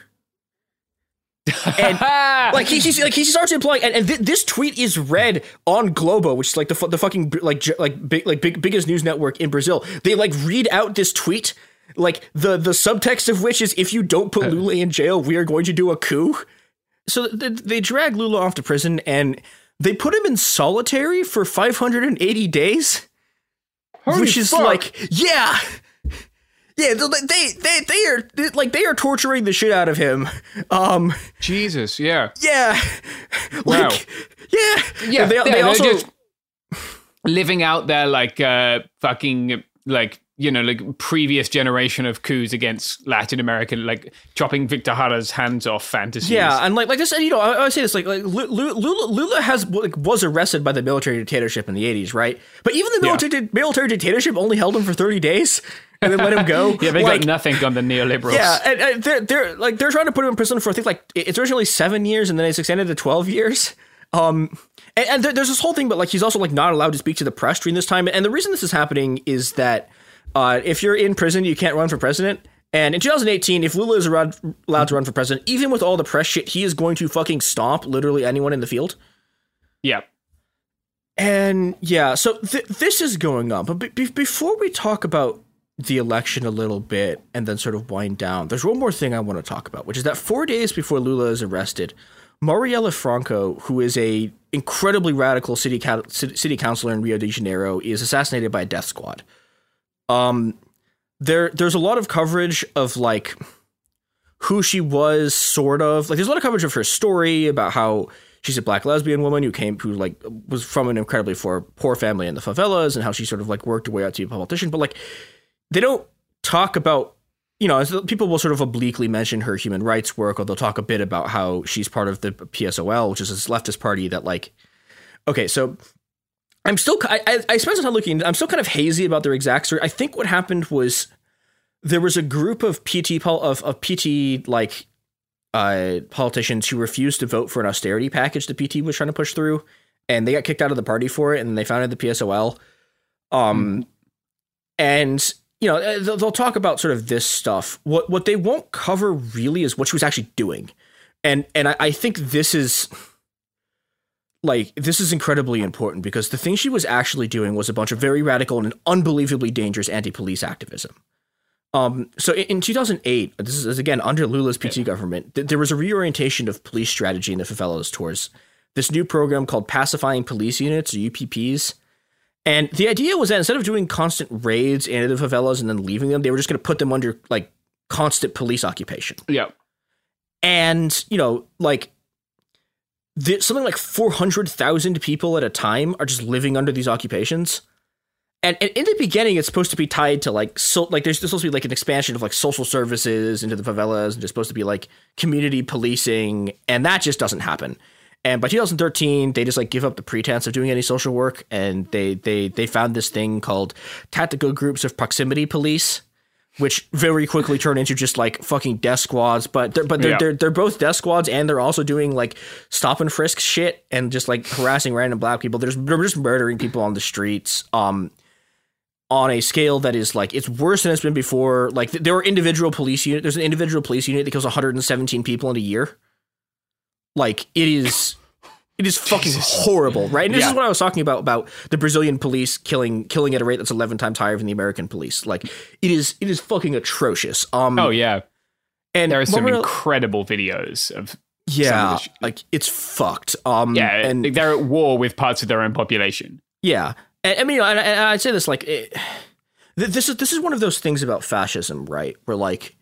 and like he, he's like he starts implying, and, and th- this tweet is read on Globo, which is like the the fucking like like big like big biggest news network in Brazil. They like read out this tweet, like the the subtext of which is if you don't put uh. Lula in jail, we are going to do a coup. So th- they drag Lula off to prison and they put him in solitary for 580 days, Holy which is fuck. like yeah. Yeah, they they they are like they are torturing the shit out of him. Um, Jesus, yeah, yeah, wow, like, yeah, yeah. They, yeah, they also just living out their like uh, fucking like you know like previous generation of coups against Latin American like chopping Victor Jara's hands off fantasies. Yeah, and like like this, and you know, I, I say this like like Lula, Lula has like, was arrested by the military dictatorship in the eighties, right? But even the military yeah. military dictatorship only held him for thirty days and then let him go. yeah, they like, got nothing on the neoliberals. Yeah, and, and, they're they're like they're trying to put him in prison for I think like it's originally seven years and then it's extended to twelve years. Um, and, and there, there's this whole thing, but like he's also like not allowed to speak to the press during this time. And the reason this is happening is that uh, if you're in prison, you can't run for president. And in 2018, if Lula is allowed, allowed to run for president, even with all the press shit, he is going to fucking stomp literally anyone in the field. Yeah. And yeah, so th- this is going on. But be- before we talk about the election a little bit and then sort of wind down. There's one more thing I want to talk about, which is that four days before Lula is arrested, Marielle Franco, who is a incredibly radical city city councilor in Rio de Janeiro, is assassinated by a death squad. Um, there there's a lot of coverage of like who she was, sort of like there's a lot of coverage of her story about how she's a black lesbian woman who came who like was from an incredibly poor poor family in the favelas and how she sort of like worked her way out to be a politician, but like they don't talk about you know, people will sort of obliquely mention her human rights work, or they'll talk a bit about how she's part of the PSOL, which is this leftist party that, like, okay, so I'm still, I, I spent some time looking, I'm still kind of hazy about their exact story. I think what happened was there was a group of PT, of, of PT, like, uh, politicians who refused to vote for an austerity package the PT was trying to push through, and they got kicked out of the party for it, and they founded the PSOL. Um, mm. and you know, uh, they'll talk about sort of this stuff. What what they won't cover really is what she was actually doing, and and I, I think this is like this is incredibly important because the thing she was actually doing was a bunch of very radical and unbelievably dangerous anti-police activism. Um, so in, 2008, this is again under Lula's PT government, th- there was a reorientation of police strategy in the favelas towards this new program called pacifying police units or UPPs and the idea was that instead of doing constant raids into the favelas and then leaving them, they were just going to put them under like constant police occupation. Yeah. And, you know, like the, something like 400,000 people at a time are just living under these occupations. and, and in the beginning it's supposed to be tied to like so like there's, there's supposed to be like an expansion of like social services into the favelas and there's supposed to be like community policing and that just doesn't happen and by 2013 they just like give up the pretense of doing any social work and they they they found this thing called tactical groups of proximity police which very quickly turn into just like fucking death squads. But they're but they're, Yeah. they're they're both death squads and they're also doing like stop and frisk shit and just like harassing random black people. They're just they're just murdering people on the streets. Um. On a scale that is like it's worse than it's been before. Like th- there are individual police unit. There's an individual police unit that kills 117 people in a year. Like it is, it is fucking horrible, right? And this Yeah. is what I was talking about about the Brazilian police killing killing at a rate that's 11 times higher than the American police. Like it is, it is fucking atrocious. Um, Oh yeah, and there are some incredible videos of yeah, sh- like it's fucked. Um, yeah, and they're at war with parts of their own population. Yeah, and I mean, and, and I'd say this like it, th- this is this is one of those things about fascism, right? Where like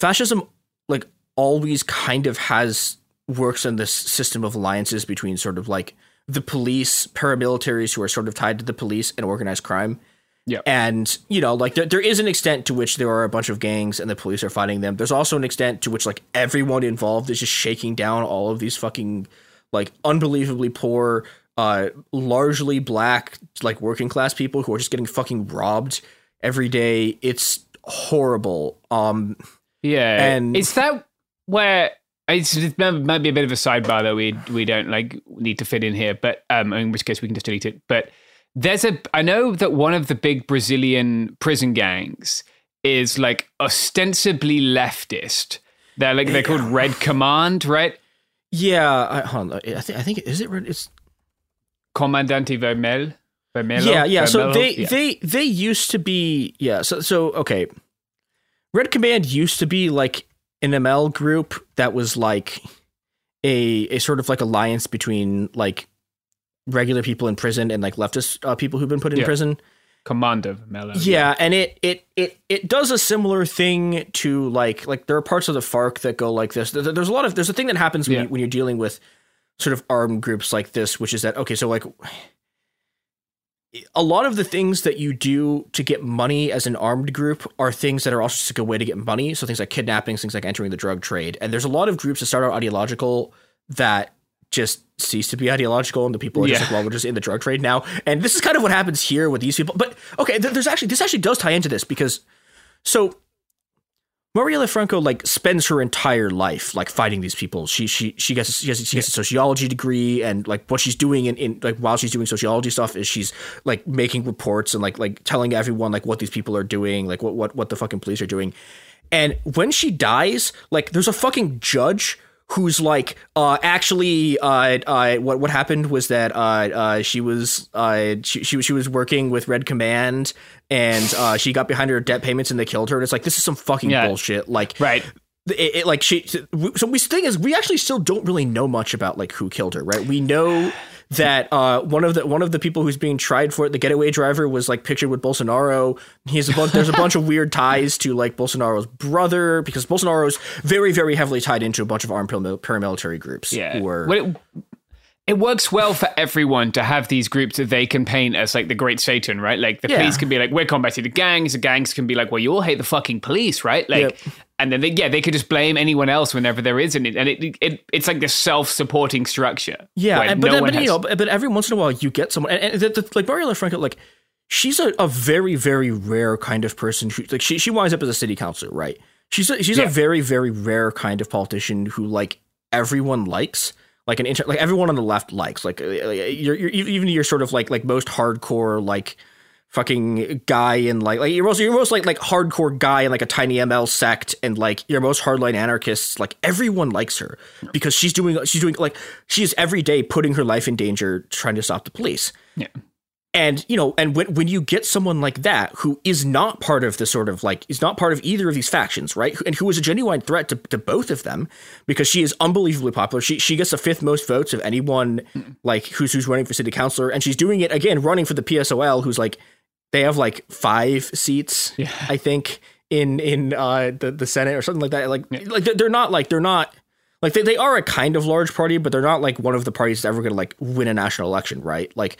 fascism, like always kind of has works in this system of alliances between sort of like the police, paramilitaries who are sort of tied to the police and organized crime. Yeah. And, you know, like there, there is an extent to which there are a bunch of gangs and the police are fighting them. There's also an extent to which like everyone involved is just shaking down all of these fucking like unbelievably poor, uh, largely black, like working class people who are just getting fucking robbed every day. It's horrible. Um, Yeah, And- is that where it's it might be a bit of a sidebar that we we don't like need to fit in here, but um, in which case we can just delete it. But there's a I know that one of the big Brazilian prison gangs is like ostensibly leftist. They're like they're called Red Command, right? yeah, I, hold on. I think I think is it red- it's Comandante Vermelho. Vermelho? yeah, yeah. So they Yeah. they they used to be yeah. So so okay. Red Command used to be like an ML group that was like a a sort of like alliance between like regular people in prison and like leftist uh, people who've been put in Yeah. prison. Comando Vermelho. Yeah, and it it it it does a similar thing to like like there are parts of the FARC that go like this. There's a lot of there's a thing that happens when, Yeah. you, when you're dealing with sort of armed groups like this, which is that okay, so like a lot of the things that you do to get money as an armed group are things that are also just a good way to get money. So things like kidnappings, things like entering the drug trade, and there's a lot of groups that start out ideological that just cease to be ideological and the people are just like well we're just in the drug trade now. And this is kind of what happens here with these people. But okay there's actually this actually does tie into this because so Marielle Franco like spends her entire life like fighting these people. She she she gets she gets, she gets a sociology degree and like what she's doing in, in like while she's doing sociology stuff is she's like making reports and like like telling everyone like what these people are doing, like what what what the fucking police are doing. And when she dies, like there's a fucking judge who's like uh actually uh uh what what happened was that uh uh she was uh she she, she was working with Red Command and uh she got behind her debt payments and they killed her and it's like this is some fucking Yeah. bullshit like Right. it, it, like she so we thing is we actually still don't really know much about like who killed her right we know that uh one of the one of the people who's being tried for it the getaway driver was like pictured with Bolsonaro he's a bunch there's a bunch of weird ties to like Bolsonaro's brother because Bolsonaro's very very heavily tied into a bunch of armed paramilitary groups Yeah. who are Well, it, it works well for everyone to have these groups that they can paint as like the great Satan, right? Like the Yeah. police can be like, we're combating the gangs. The gangs can be like, well, you all hate the fucking police, right? Like, Yep. And then they, yeah, they could just blame anyone else whenever there isn't it, and it, it it's like this self-supporting structure. Yeah, and, but, no one but you know, but, but every once in a while you get someone, and, and the, the, like Marielle Franco, like she's a, a very very rare kind of person who like she she winds up as a city councilor, right? She's a, she's Yeah. a very very rare kind of politician who like everyone likes. Like an inter- like everyone on the left likes like you're, you're even your sort of like like most hardcore like fucking guy in like like you're most you're most like like hardcore guy in like a tiny ML sect and like your most hardline anarchists like everyone likes her because she's doing she's doing like she's every day putting her life in danger trying to stop the police. Yeah. And you know, and when when you get someone like that who is not part of the sort of like is not part of either of these factions, right? And who is a genuine threat to, to both of them because she is unbelievably popular. She she gets the fifth most votes of anyone like who's who's running for city councilor, and she's doing it again, running for the PSOL, who's like they have like five seats, Yeah. I think, in in uh the, the Senate or something like that. Like like they're- not like they're not like they, they are a kind of large party, but they're not like one of the parties that's ever gonna like win a national election, right? Like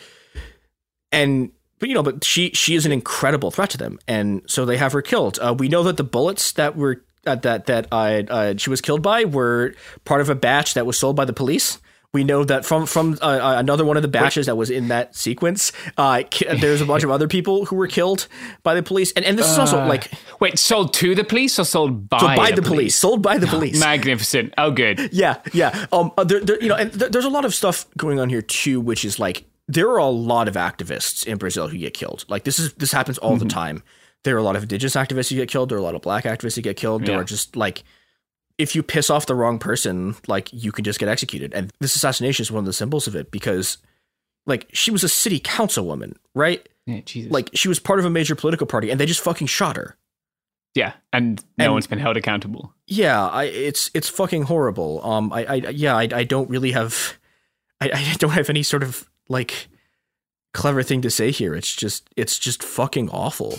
and but you know, but she she is an incredible threat to them, and so they have her killed. Uh, we know that the bullets that were uh, that that uh, uh, she was killed by were part of a batch that was sold by the police. We know that from from uh, uh, another one of the batches that was in that sequence. Uh, there's a bunch of other people who were killed by the police, and and this is also Uh, like wait, sold to the police or sold by, so by the, police. sold by the police. Magnificent. Oh, good. Yeah, yeah. Um, uh, there, there, you know, and th- there's a lot of stuff going on here too, which is like there are a lot of activists in Brazil who get killed. Like this is this happens all the time. There are a lot of indigenous activists who get killed. There are a lot of black activists who get killed. There Yeah. are just like if you piss off the wrong person, like you can just get executed. And this assassination is one of the symbols of it because, like, she was a city councilwoman, right? Yeah, Jesus. Like she was part of a major political party, and they just fucking shot her. yeah, and no and- one's been held accountable. Yeah, I it's it's fucking horrible. Um, I, I yeah, I, I don't really have, I, I don't have any sort of like clever thing to say here. It's just it's just fucking awful.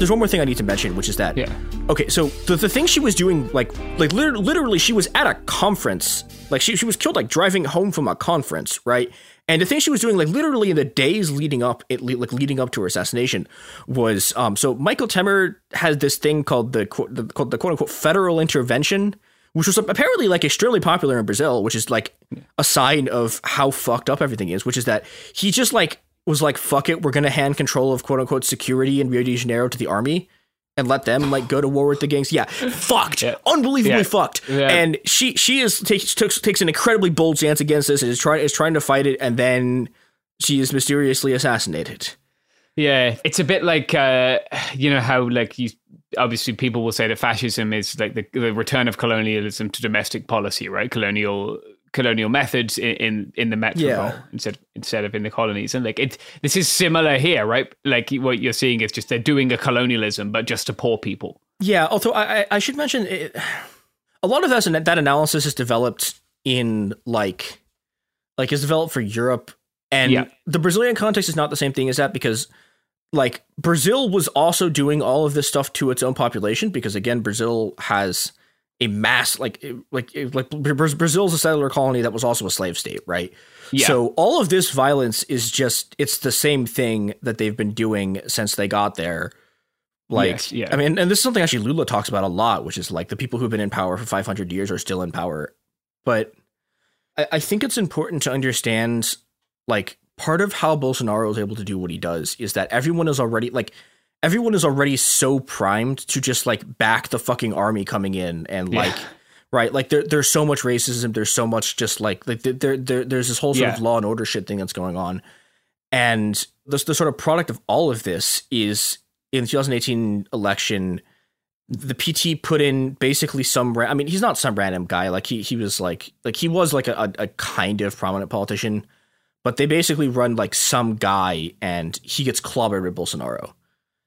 There's one more thing I need to mention, which is that Yeah. okay, so the, the thing she was doing, like like liter- literally, she was at a conference, like she she was killed like driving home from a conference, right? And the thing she was doing, like literally in the days leading up, it like leading up to her assassination, was um. So Michael Temer had this thing called the quote the, called the quote unquote federal intervention, which was apparently like extremely popular in Brazil, which is like a sign of how fucked up everything is. Which is that he just like was like, fuck it, we're gonna hand control of quote unquote security in Rio de Janeiro to the army and let them like go to war with the gangs. Yeah, fucked, Yeah. unbelievably Yeah. fucked. Yeah. And she she is takes takes takes an incredibly bold stance against this and is trying is trying to fight it, and then she is mysteriously assassinated. Yeah, it's a bit like uh, you know how like you obviously people will say that fascism is like the, the return of colonialism to domestic policy, right? Colonial colonial methods in in, in the metropole Yeah. instead instead of in the colonies, and like it this is similar here, right? Like what you're seeing is just they're doing a colonialism, but just to poor people. Yeah, although I, I- should mention it, a lot of that that analysis is developed in like like is developed for Europe and Yeah. the Brazilian context is not the same thing as that because like Brazil was also doing all of this stuff to its own population because again Brazil has a mass like like like Bra- Brazil's a settler colony that was also a slave state, right? Yeah. So all of this violence is just it's the same thing that they've been doing since they got there. Like, Yes, yeah. I mean, and this is something actually Lula talks about a lot, which is like the people who've been in power for 500 years are still in power. But I, I think it's important to understand, like, part of how Bolsonaro is able to do what he does is that everyone is already like, everyone is already so primed to just like back the fucking army coming in and Yeah. like. Right, like there, there's so much racism. There's so much just like like there, there, there's this whole sort of law and order shit thing that's going on, and the the sort of product of all of this is in the 2018 election, the PT put in basically some. Ra- I mean, he's not some random guy. Like he he was like like he was like a, a, a kind of prominent politician, but they basically run like some guy and he gets clobbered with Bolsonaro.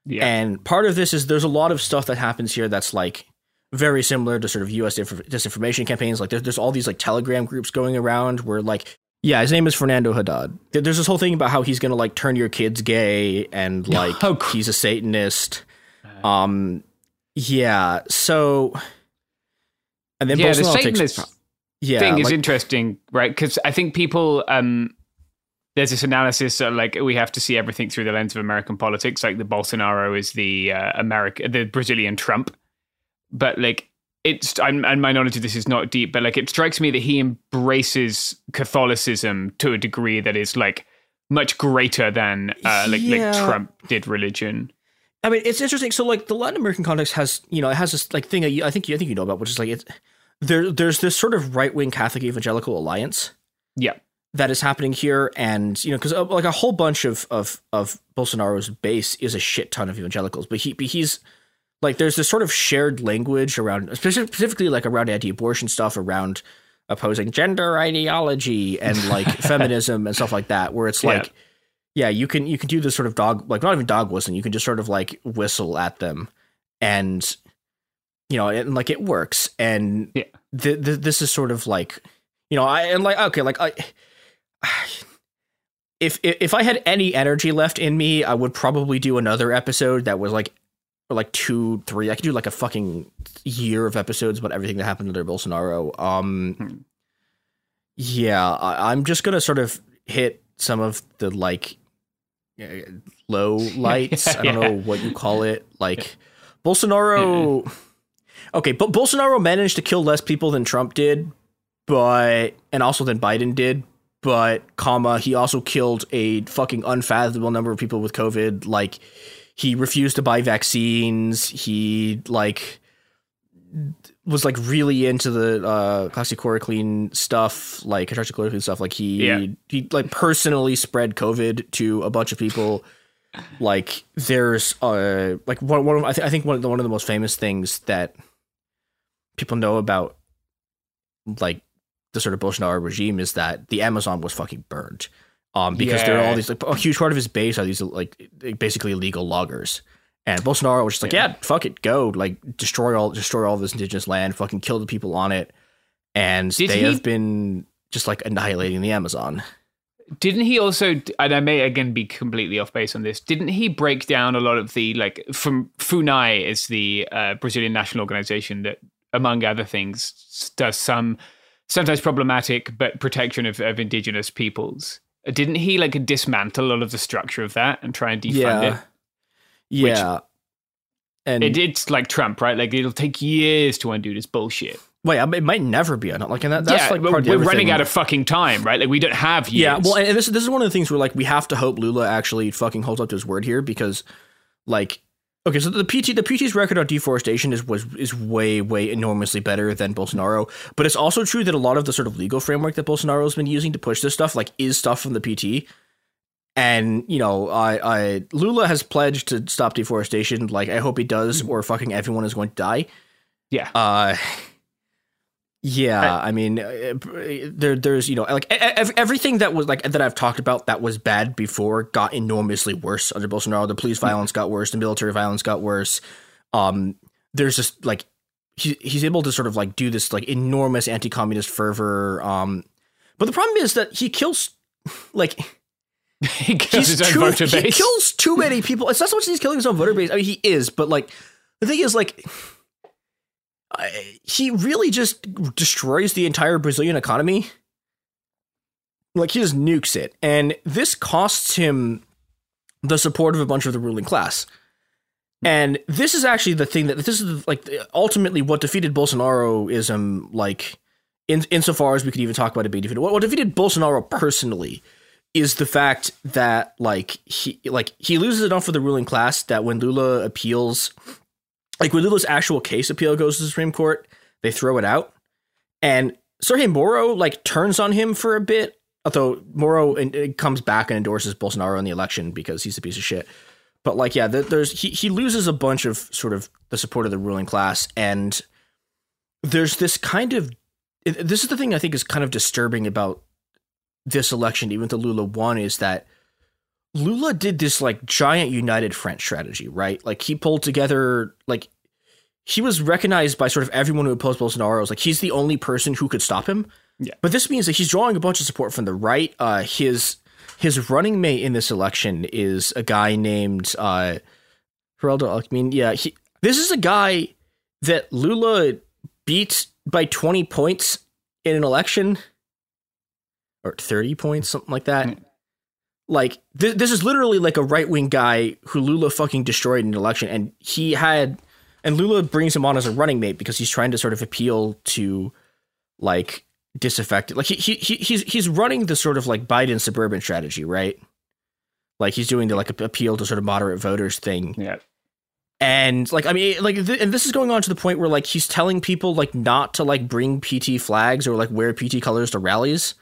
Yeah. And part of this is there's a lot of stuff that happens here that's like very similar to sort of U.S. disinf- disinformation campaigns. Like there's there's all these like Telegram groups going around where like yeah, his name is Fernando Haddad. There's this whole thing about how he's gonna like turn your kids gay and like Oh, cr- he's a Satanist. Um, yeah. So and then yeah, the Bolsonaro takes- Satanist yeah, thing is like- interesting, right? Because I think people, um, there's this analysis that like we have to see everything through the lens of American politics. Like the Bolsonaro is the uh, America, the Brazilian Trump, but like it's I'm, and my knowledge of this is not deep, but like it strikes me that he embraces Catholicism to a degree that is like much greater than uh, like Yeah. like Trump did religion. I mean, it's interesting. So, like, the Latin American context has, you know, it has this like thing. that you- I think you, I think you know about, which is like it's there. There's this sort of right wing Catholic evangelical alliance Yeah, that is happening here, and you know, because uh, like a whole bunch of of of Bolsonaro's base is a shit ton of evangelicals, but he he's like there's this sort of shared language around specifically like around anti-abortion stuff, around opposing gender ideology and like feminism and stuff like that, where it's Yeah. like yeah, you can you can do this sort of dog like not even dog whistling. You can just sort of like whistle at them, and you know, and like it works. And Yeah. th- th- this is sort of like you know, I and like okay, like I. If, if I had any energy left in me, I would probably do another episode that was like like two, three. I could do like a fucking year of episodes about everything that happened under Bolsonaro. Um, yeah, I, I'm just gonna sort of hit some of the like uh, low lights. I don't Yeah. know what you call it. Like Bolsonaro. Okay, but Bolsonaro managed to kill less people than Trump did, but and also than Biden did. But comma, he also killed a fucking unfathomable number of people with COVID. Like he refused to buy vaccines. He like was like really into the uh hydroxychloroquine stuff, like hydroxychloroquine stuff. Like he Yeah. he like personally spread COVID to a bunch of people. Like there's uh like one one of, I, th- I think one of the one of the most famous things that people know about like the sort of Bolsonaro regime is that the Amazon was fucking burned. Um, because there are all these like a huge part of his base are these like basically illegal loggers. And Bolsonaro was just like, yeah. fuck it, go like destroy all destroy all this indigenous land, fucking kill the people on it, and Did they he- have been just like annihilating the Amazon. Didn't he also, and I may again be completely off base on this, didn't he break down a lot of the, like, from FUNAI is the uh, Brazilian national organization that, among other things, does some sometimes problematic but protection of, of indigenous peoples. Didn't he, like, dismantle a lot of the structure of that and try and defund Yeah, it? yeah. and It, it's like Trump, right? Like, it'll take years to undo this bullshit. wait, it might never be. On. Like, and that, that's yeah, like part of the we're other running out of fucking time, right? Like, we don't have years. Yeah, well, and this this is one of the things where like we have to hope Lula actually fucking holds up to his word here because, like, okay, so the PT the PT's record on deforestation is was is way way enormously better than Bolsonaro, but it's also true that a lot of the sort of legal framework that Bolsonaro has been using to push this stuff like is stuff from the PT, And you know, I, I Lula has pledged to stop deforestation. Like, I hope he does, or fucking everyone is going to die. Yeah. Uh, yeah. I, mean, uh, there, there's you know, like everything that was like that I've talked about that was bad before got enormously worse under Bolsonaro. The police violence got worse. The military violence got worse. Um, there's just like he, he's able to sort of like do this like enormous anti-communist fervor. Um, but the problem is that he kills like he kills too, He kills too many people. It's not so much that he's killing his own voter base. I mean, he is, but like the thing is, like I- he really just destroys the entire Brazilian economy. Like he just nukes it, and this costs him the support of a bunch of the ruling class. And this is actually the thing that this is like ultimately what defeated Bolsonaroism. Like in insofar as we could even talk about it being defeated, what, what defeated Bolsonaro personally is the fact that like he like he loses enough for the ruling class that when Lula appeals, like when Lula's actual case appeal goes to the Supreme Court, they throw it out, and Sergio Moro like turns on him for a bit. Although Moro and comes back and endorses Bolsonaro in the election because he's a piece of shit. But like, yeah, there- there's he he loses a bunch of sort of the support of the ruling class, and there's this kind of this is the thing I think is kind of disturbing about this election, even though Lula won, is that Lula did this like giant united front strategy, right? Like he pulled together like he was recognized by sort of everyone who opposed Bolsonaro as like he's the only person who could stop him. Yeah. But this means that he's drawing a bunch of support from the right. Uh, his his running mate in this election is a guy named uh, Geraldo Alckmin. Yeah, he, this is a guy that Lula beat by 20 points in an election or 30 points, something like that. Like th- this is literally like a right wing guy who Lula fucking destroyed in an election, and he had, and Lula brings him on as a running mate because he's trying to sort of appeal to, like disaffected. Like he he he he's he's running the sort of like Biden suburban strategy, right? Like he's doing the like appeal to sort of moderate voters thing. Yeah. And like I mean like th- and this is going on to the point where like he's telling people like not to like bring PT flags or like wear PT colors to rallies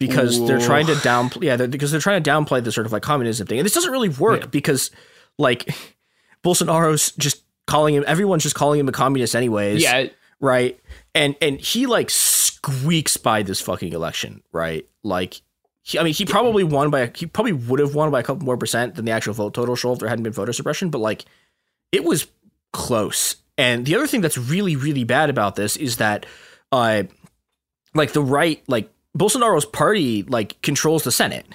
because they're trying to downplay yeah they're, because they're trying to downplay the sort of like communism thing. And this doesn't really work because like Bolsonaro's just calling him everyone's just calling him a communist anyways Yeah. right? And and he like squeaks by this fucking election right? Like he, I mean he probably won by a, he probably would have won by a couple more percent than the actual vote total show if there hadn't been voter suppression but like it was close. And the other thing that's really really bad about this is that uh like the right like Bolsonaro's party like controls the Senate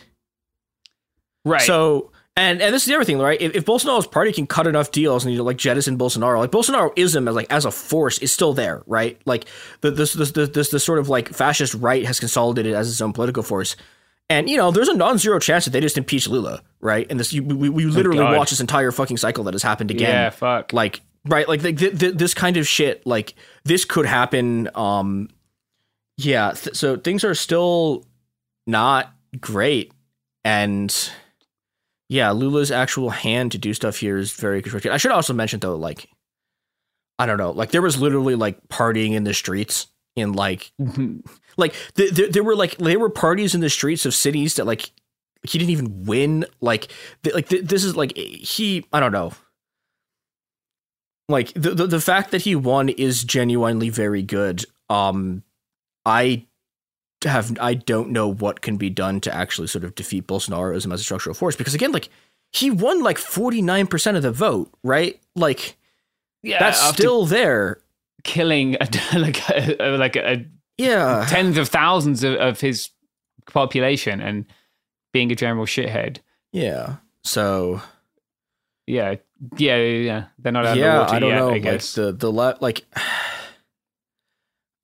Right. so, and and this is the other thing, right? If, if Bolsonaro's party can cut enough deals and you know, like jettison Bolsonaro, like Bolsonaroism as like as a force is still there, right? Like the this this this this, this sort of like fascist right has consolidated as its own political force. And you know, there's a non-zero chance that they just impeach Lula, right? And this, you, we, we literally God. watch this entire fucking cycle that has happened again. Yeah, fuck. Like, right? Like, th- th- th- this kind of shit, like this could happen. Um, yeah. Th- so things are still not great, and yeah, Lula's actual hand to do stuff here is very constricted. I should also mention though, like, I don't know, like there was literally like partying in the streets in like, like th- th- there were like there were parties in the streets of cities that like he didn't even win. Like, th- like th- this is like he, I don't know. Like the, the the fact that he won is genuinely very good. Um, I have I don't know what can be done to actually sort of defeat Bolsonaroism as a structural force because again, like he won like forty nine percent of the vote, right? Like yeah, that's still there. killing a, like a, like a, Yeah, tens of thousands of, of his population and being a general shithead. yeah. So Yeah, yeah, yeah. They're not out yeah, of the water I don't yet, know. I like the the le- like.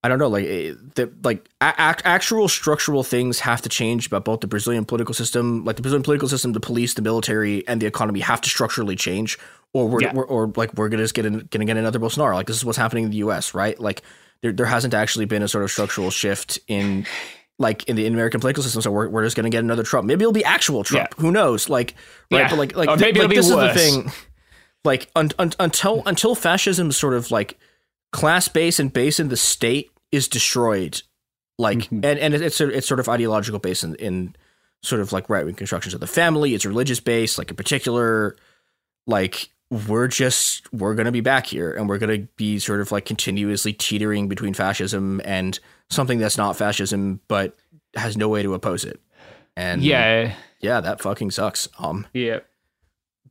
I don't know, like eh, the like act, actual structural things have to change about both the Brazilian political system, like the Brazilian political system, the police, the military, and the economy have to structurally change, or we're, Yeah. we're or like we're gonna just get in, gonna get another Bolsonaro. Like this is what's happening in the U.S. Right? Like there there hasn't actually been a sort of structural shift in like in the American political system. So we're, we're just gonna get another Trump. Maybe it'll be actual Trump. Who knows? Like right? Yeah. But like like th- maybe like, it'll be this worse. is the thing. Like un, un, until until fascism is sort of like class base and base in the state is destroyed like Mm-hmm. and and it's a, it's sort of ideological base in, in sort of like right wing constructions of the family. It's religious based, like in particular, like we're just we're gonna be back here and we're gonna be sort of like continuously teetering between fascism and something that's not fascism but has no way to oppose it. And Yeah. yeah, that fucking sucks. Um, Yeah.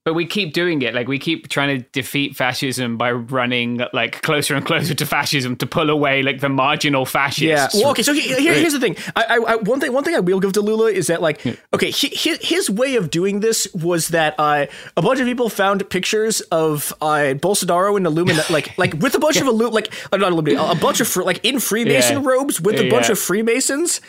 But we keep doing it. Like we keep trying to defeat fascism by running like closer and closer to fascism to pull away like the marginal fascists. Yeah. Well, okay. So he- here, here's the thing. I, I, I, one thing, one thing I will give to Lula is that, like, okay, he, his, his way of doing this was that uh, a bunch of people found pictures of uh, Bolsonaro and Illuminati, like, like with a bunch of Illu- like uh, not Illuminati, a bunch of like in Freemason Yeah. robes with a bunch of Freemasons.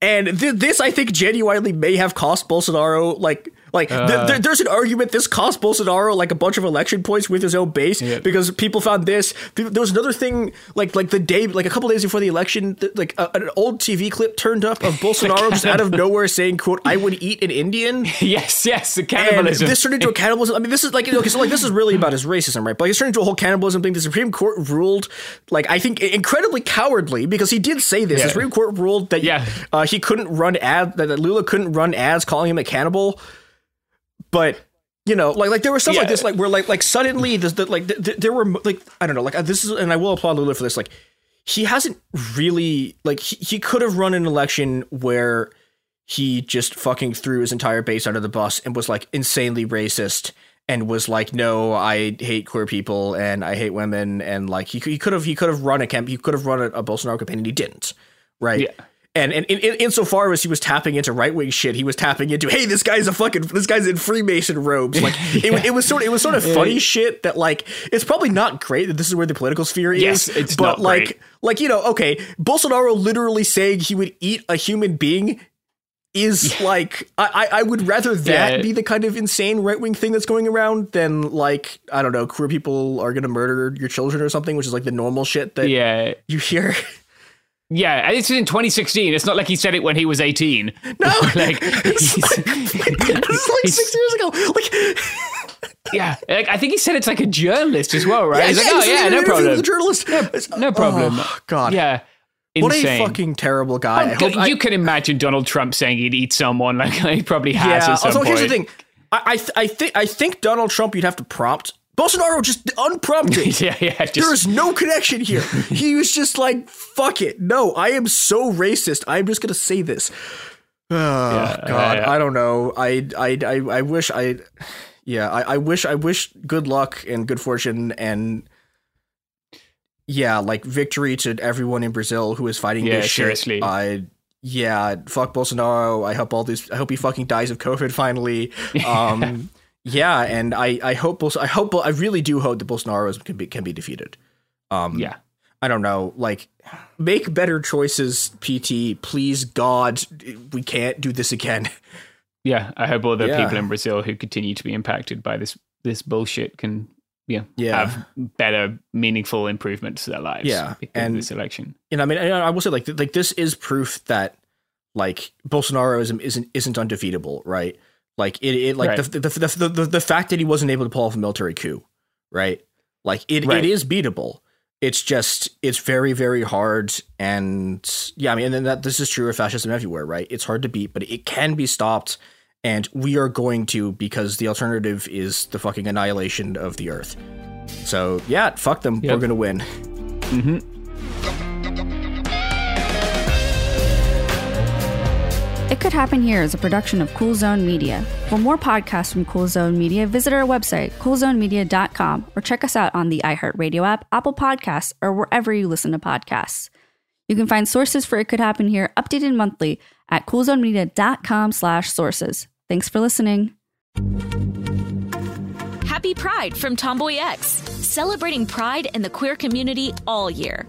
And th- this, I think, genuinely may have cost Bolsonaro like. Like Uh. th- there's an argument this cost Bolsonaro like a bunch of election points with his own base because people found this. There was another thing like like the day like a couple days before the election, th- like a, an old TV clip turned up of Bolsonaro just out of nowhere saying, "quote I would eat an Indian." yes, yes, the And cannibalism. this turned into a cannibalism. I mean, this is like okay, so like this is really about his racism, right? But like, it's turned into a whole cannibalism thing. The Supreme Court ruled, like I think, incredibly cowardly because he did say this. Yeah. The Supreme Court ruled that Yeah. uh, he couldn't run ad that, that Lula couldn't run ads calling him a cannibal. But you know, like like there was stuff like this, like where like like suddenly this the, like th- th- there were like I don't know, like uh, this is, and I will applaud Lula for this. Like he hasn't really like he, he could have run an election where he just fucking threw his entire base under the bus and was like insanely racist and was like, no, I hate queer people and I hate women and like he, he could have he could have run a camp he could have run a, a Bolsonaro campaign and he didn't, right? Yeah. And and in, in, insofar as he was tapping into right wing shit, he was tapping into hey, this guy's a fucking this guy's in Freemason robes. Like it, it was sort of it was sort of funny shit that like it's probably not great that this is where the political sphere is. Yes, it's but not like great. like you know okay, Bolsonaro literally saying he would eat a human being is like I, I I would rather that Yeah. be the kind of insane right wing thing that's going around than like I don't know queer people are gonna murder your children or something, which is like the normal shit that yeah. you hear. Yeah, and it's in 2016. It's not like he said it when he was 18. No, like, it's like, it's like six years ago. Like yeah, like, I think he said it's like a journalist as well, right? Yeah, He's like, yeah, oh he's yeah, no problem, The journalist. It's- uh, no problem. Oh, God, Yeah, what insane. a fucking terrible guy. Oh, God, I- you can imagine Donald Trump saying he'd eat someone. Like he probably has yeah. Also, point. here's the thing. I I, th- I think I think Donald Trump you'd have to prompt. Bolsonaro just unprompted. yeah, yeah. Just, There is no connection here. He was just like, "Fuck it, no, I am so racist. I'm just gonna say this." Oh Yeah, God, yeah. I don't know. I I I, I wish I, yeah, I, I wish I wish good luck and good fortune and yeah, like victory to everyone in Brazil who is fighting Yeah, this seriously. shit. I yeah, fuck Bolsonaro. I hope all these. I hope he fucking dies of COVID finally. Um, yeah, and I I hope Bols- I hope I really do hope that Bolsonaro can be can be defeated. Um, yeah. I don't know, like make better choices, PT. Please, God, we can't do this again. Yeah, I hope all the Yeah. people in Brazil who continue to be impacted by this this bullshit can yeah, Yeah. have better, meaningful improvements to their lives. Yeah, and- this election. And I mean, I, will say, like, like this is proof that like Bolsonaro isn't isn't, isn't undefeatable, right? Like it, it like Right. the, the, the, the the fact that he wasn't able to pull off a military coup, right? Like it, Right. it is beatable. It's just it's very very hard, and yeah, I mean, and then that this is true of fascism everywhere, right? It's hard to beat, but it can be stopped, and we are going to because the alternative is the fucking annihilation of the earth. So yeah, fuck them. Yep. We're gonna win. Mm-hmm. It Could Happen Here is a production of Cool Zone Media. For more podcasts from Cool Zone Media, visit our website, coolzonemedia.com, or check us out on the iHeartRadio app, Apple Podcasts, or wherever you listen to podcasts. You can find sources for It Could Happen Here updated monthly at coolzonemedia.com slash sources. Thanks for listening. Happy Pride from TomboyX, celebrating pride and the queer community all year.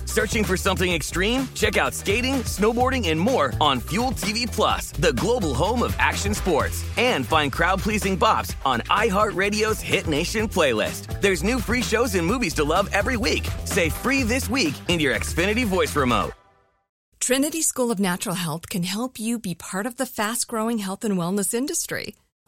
Searching for something extreme? Check out skating, snowboarding, and more on Fuel TV Plus, the global home of action sports. And find crowd-pleasing bops on iHeartRadio's Hit Nation playlist. There's new free shows and movies to love every week. Say free this week in your Xfinity voice remote. Trinity School of Natural Health can help you be part of the fast growing health and wellness industry.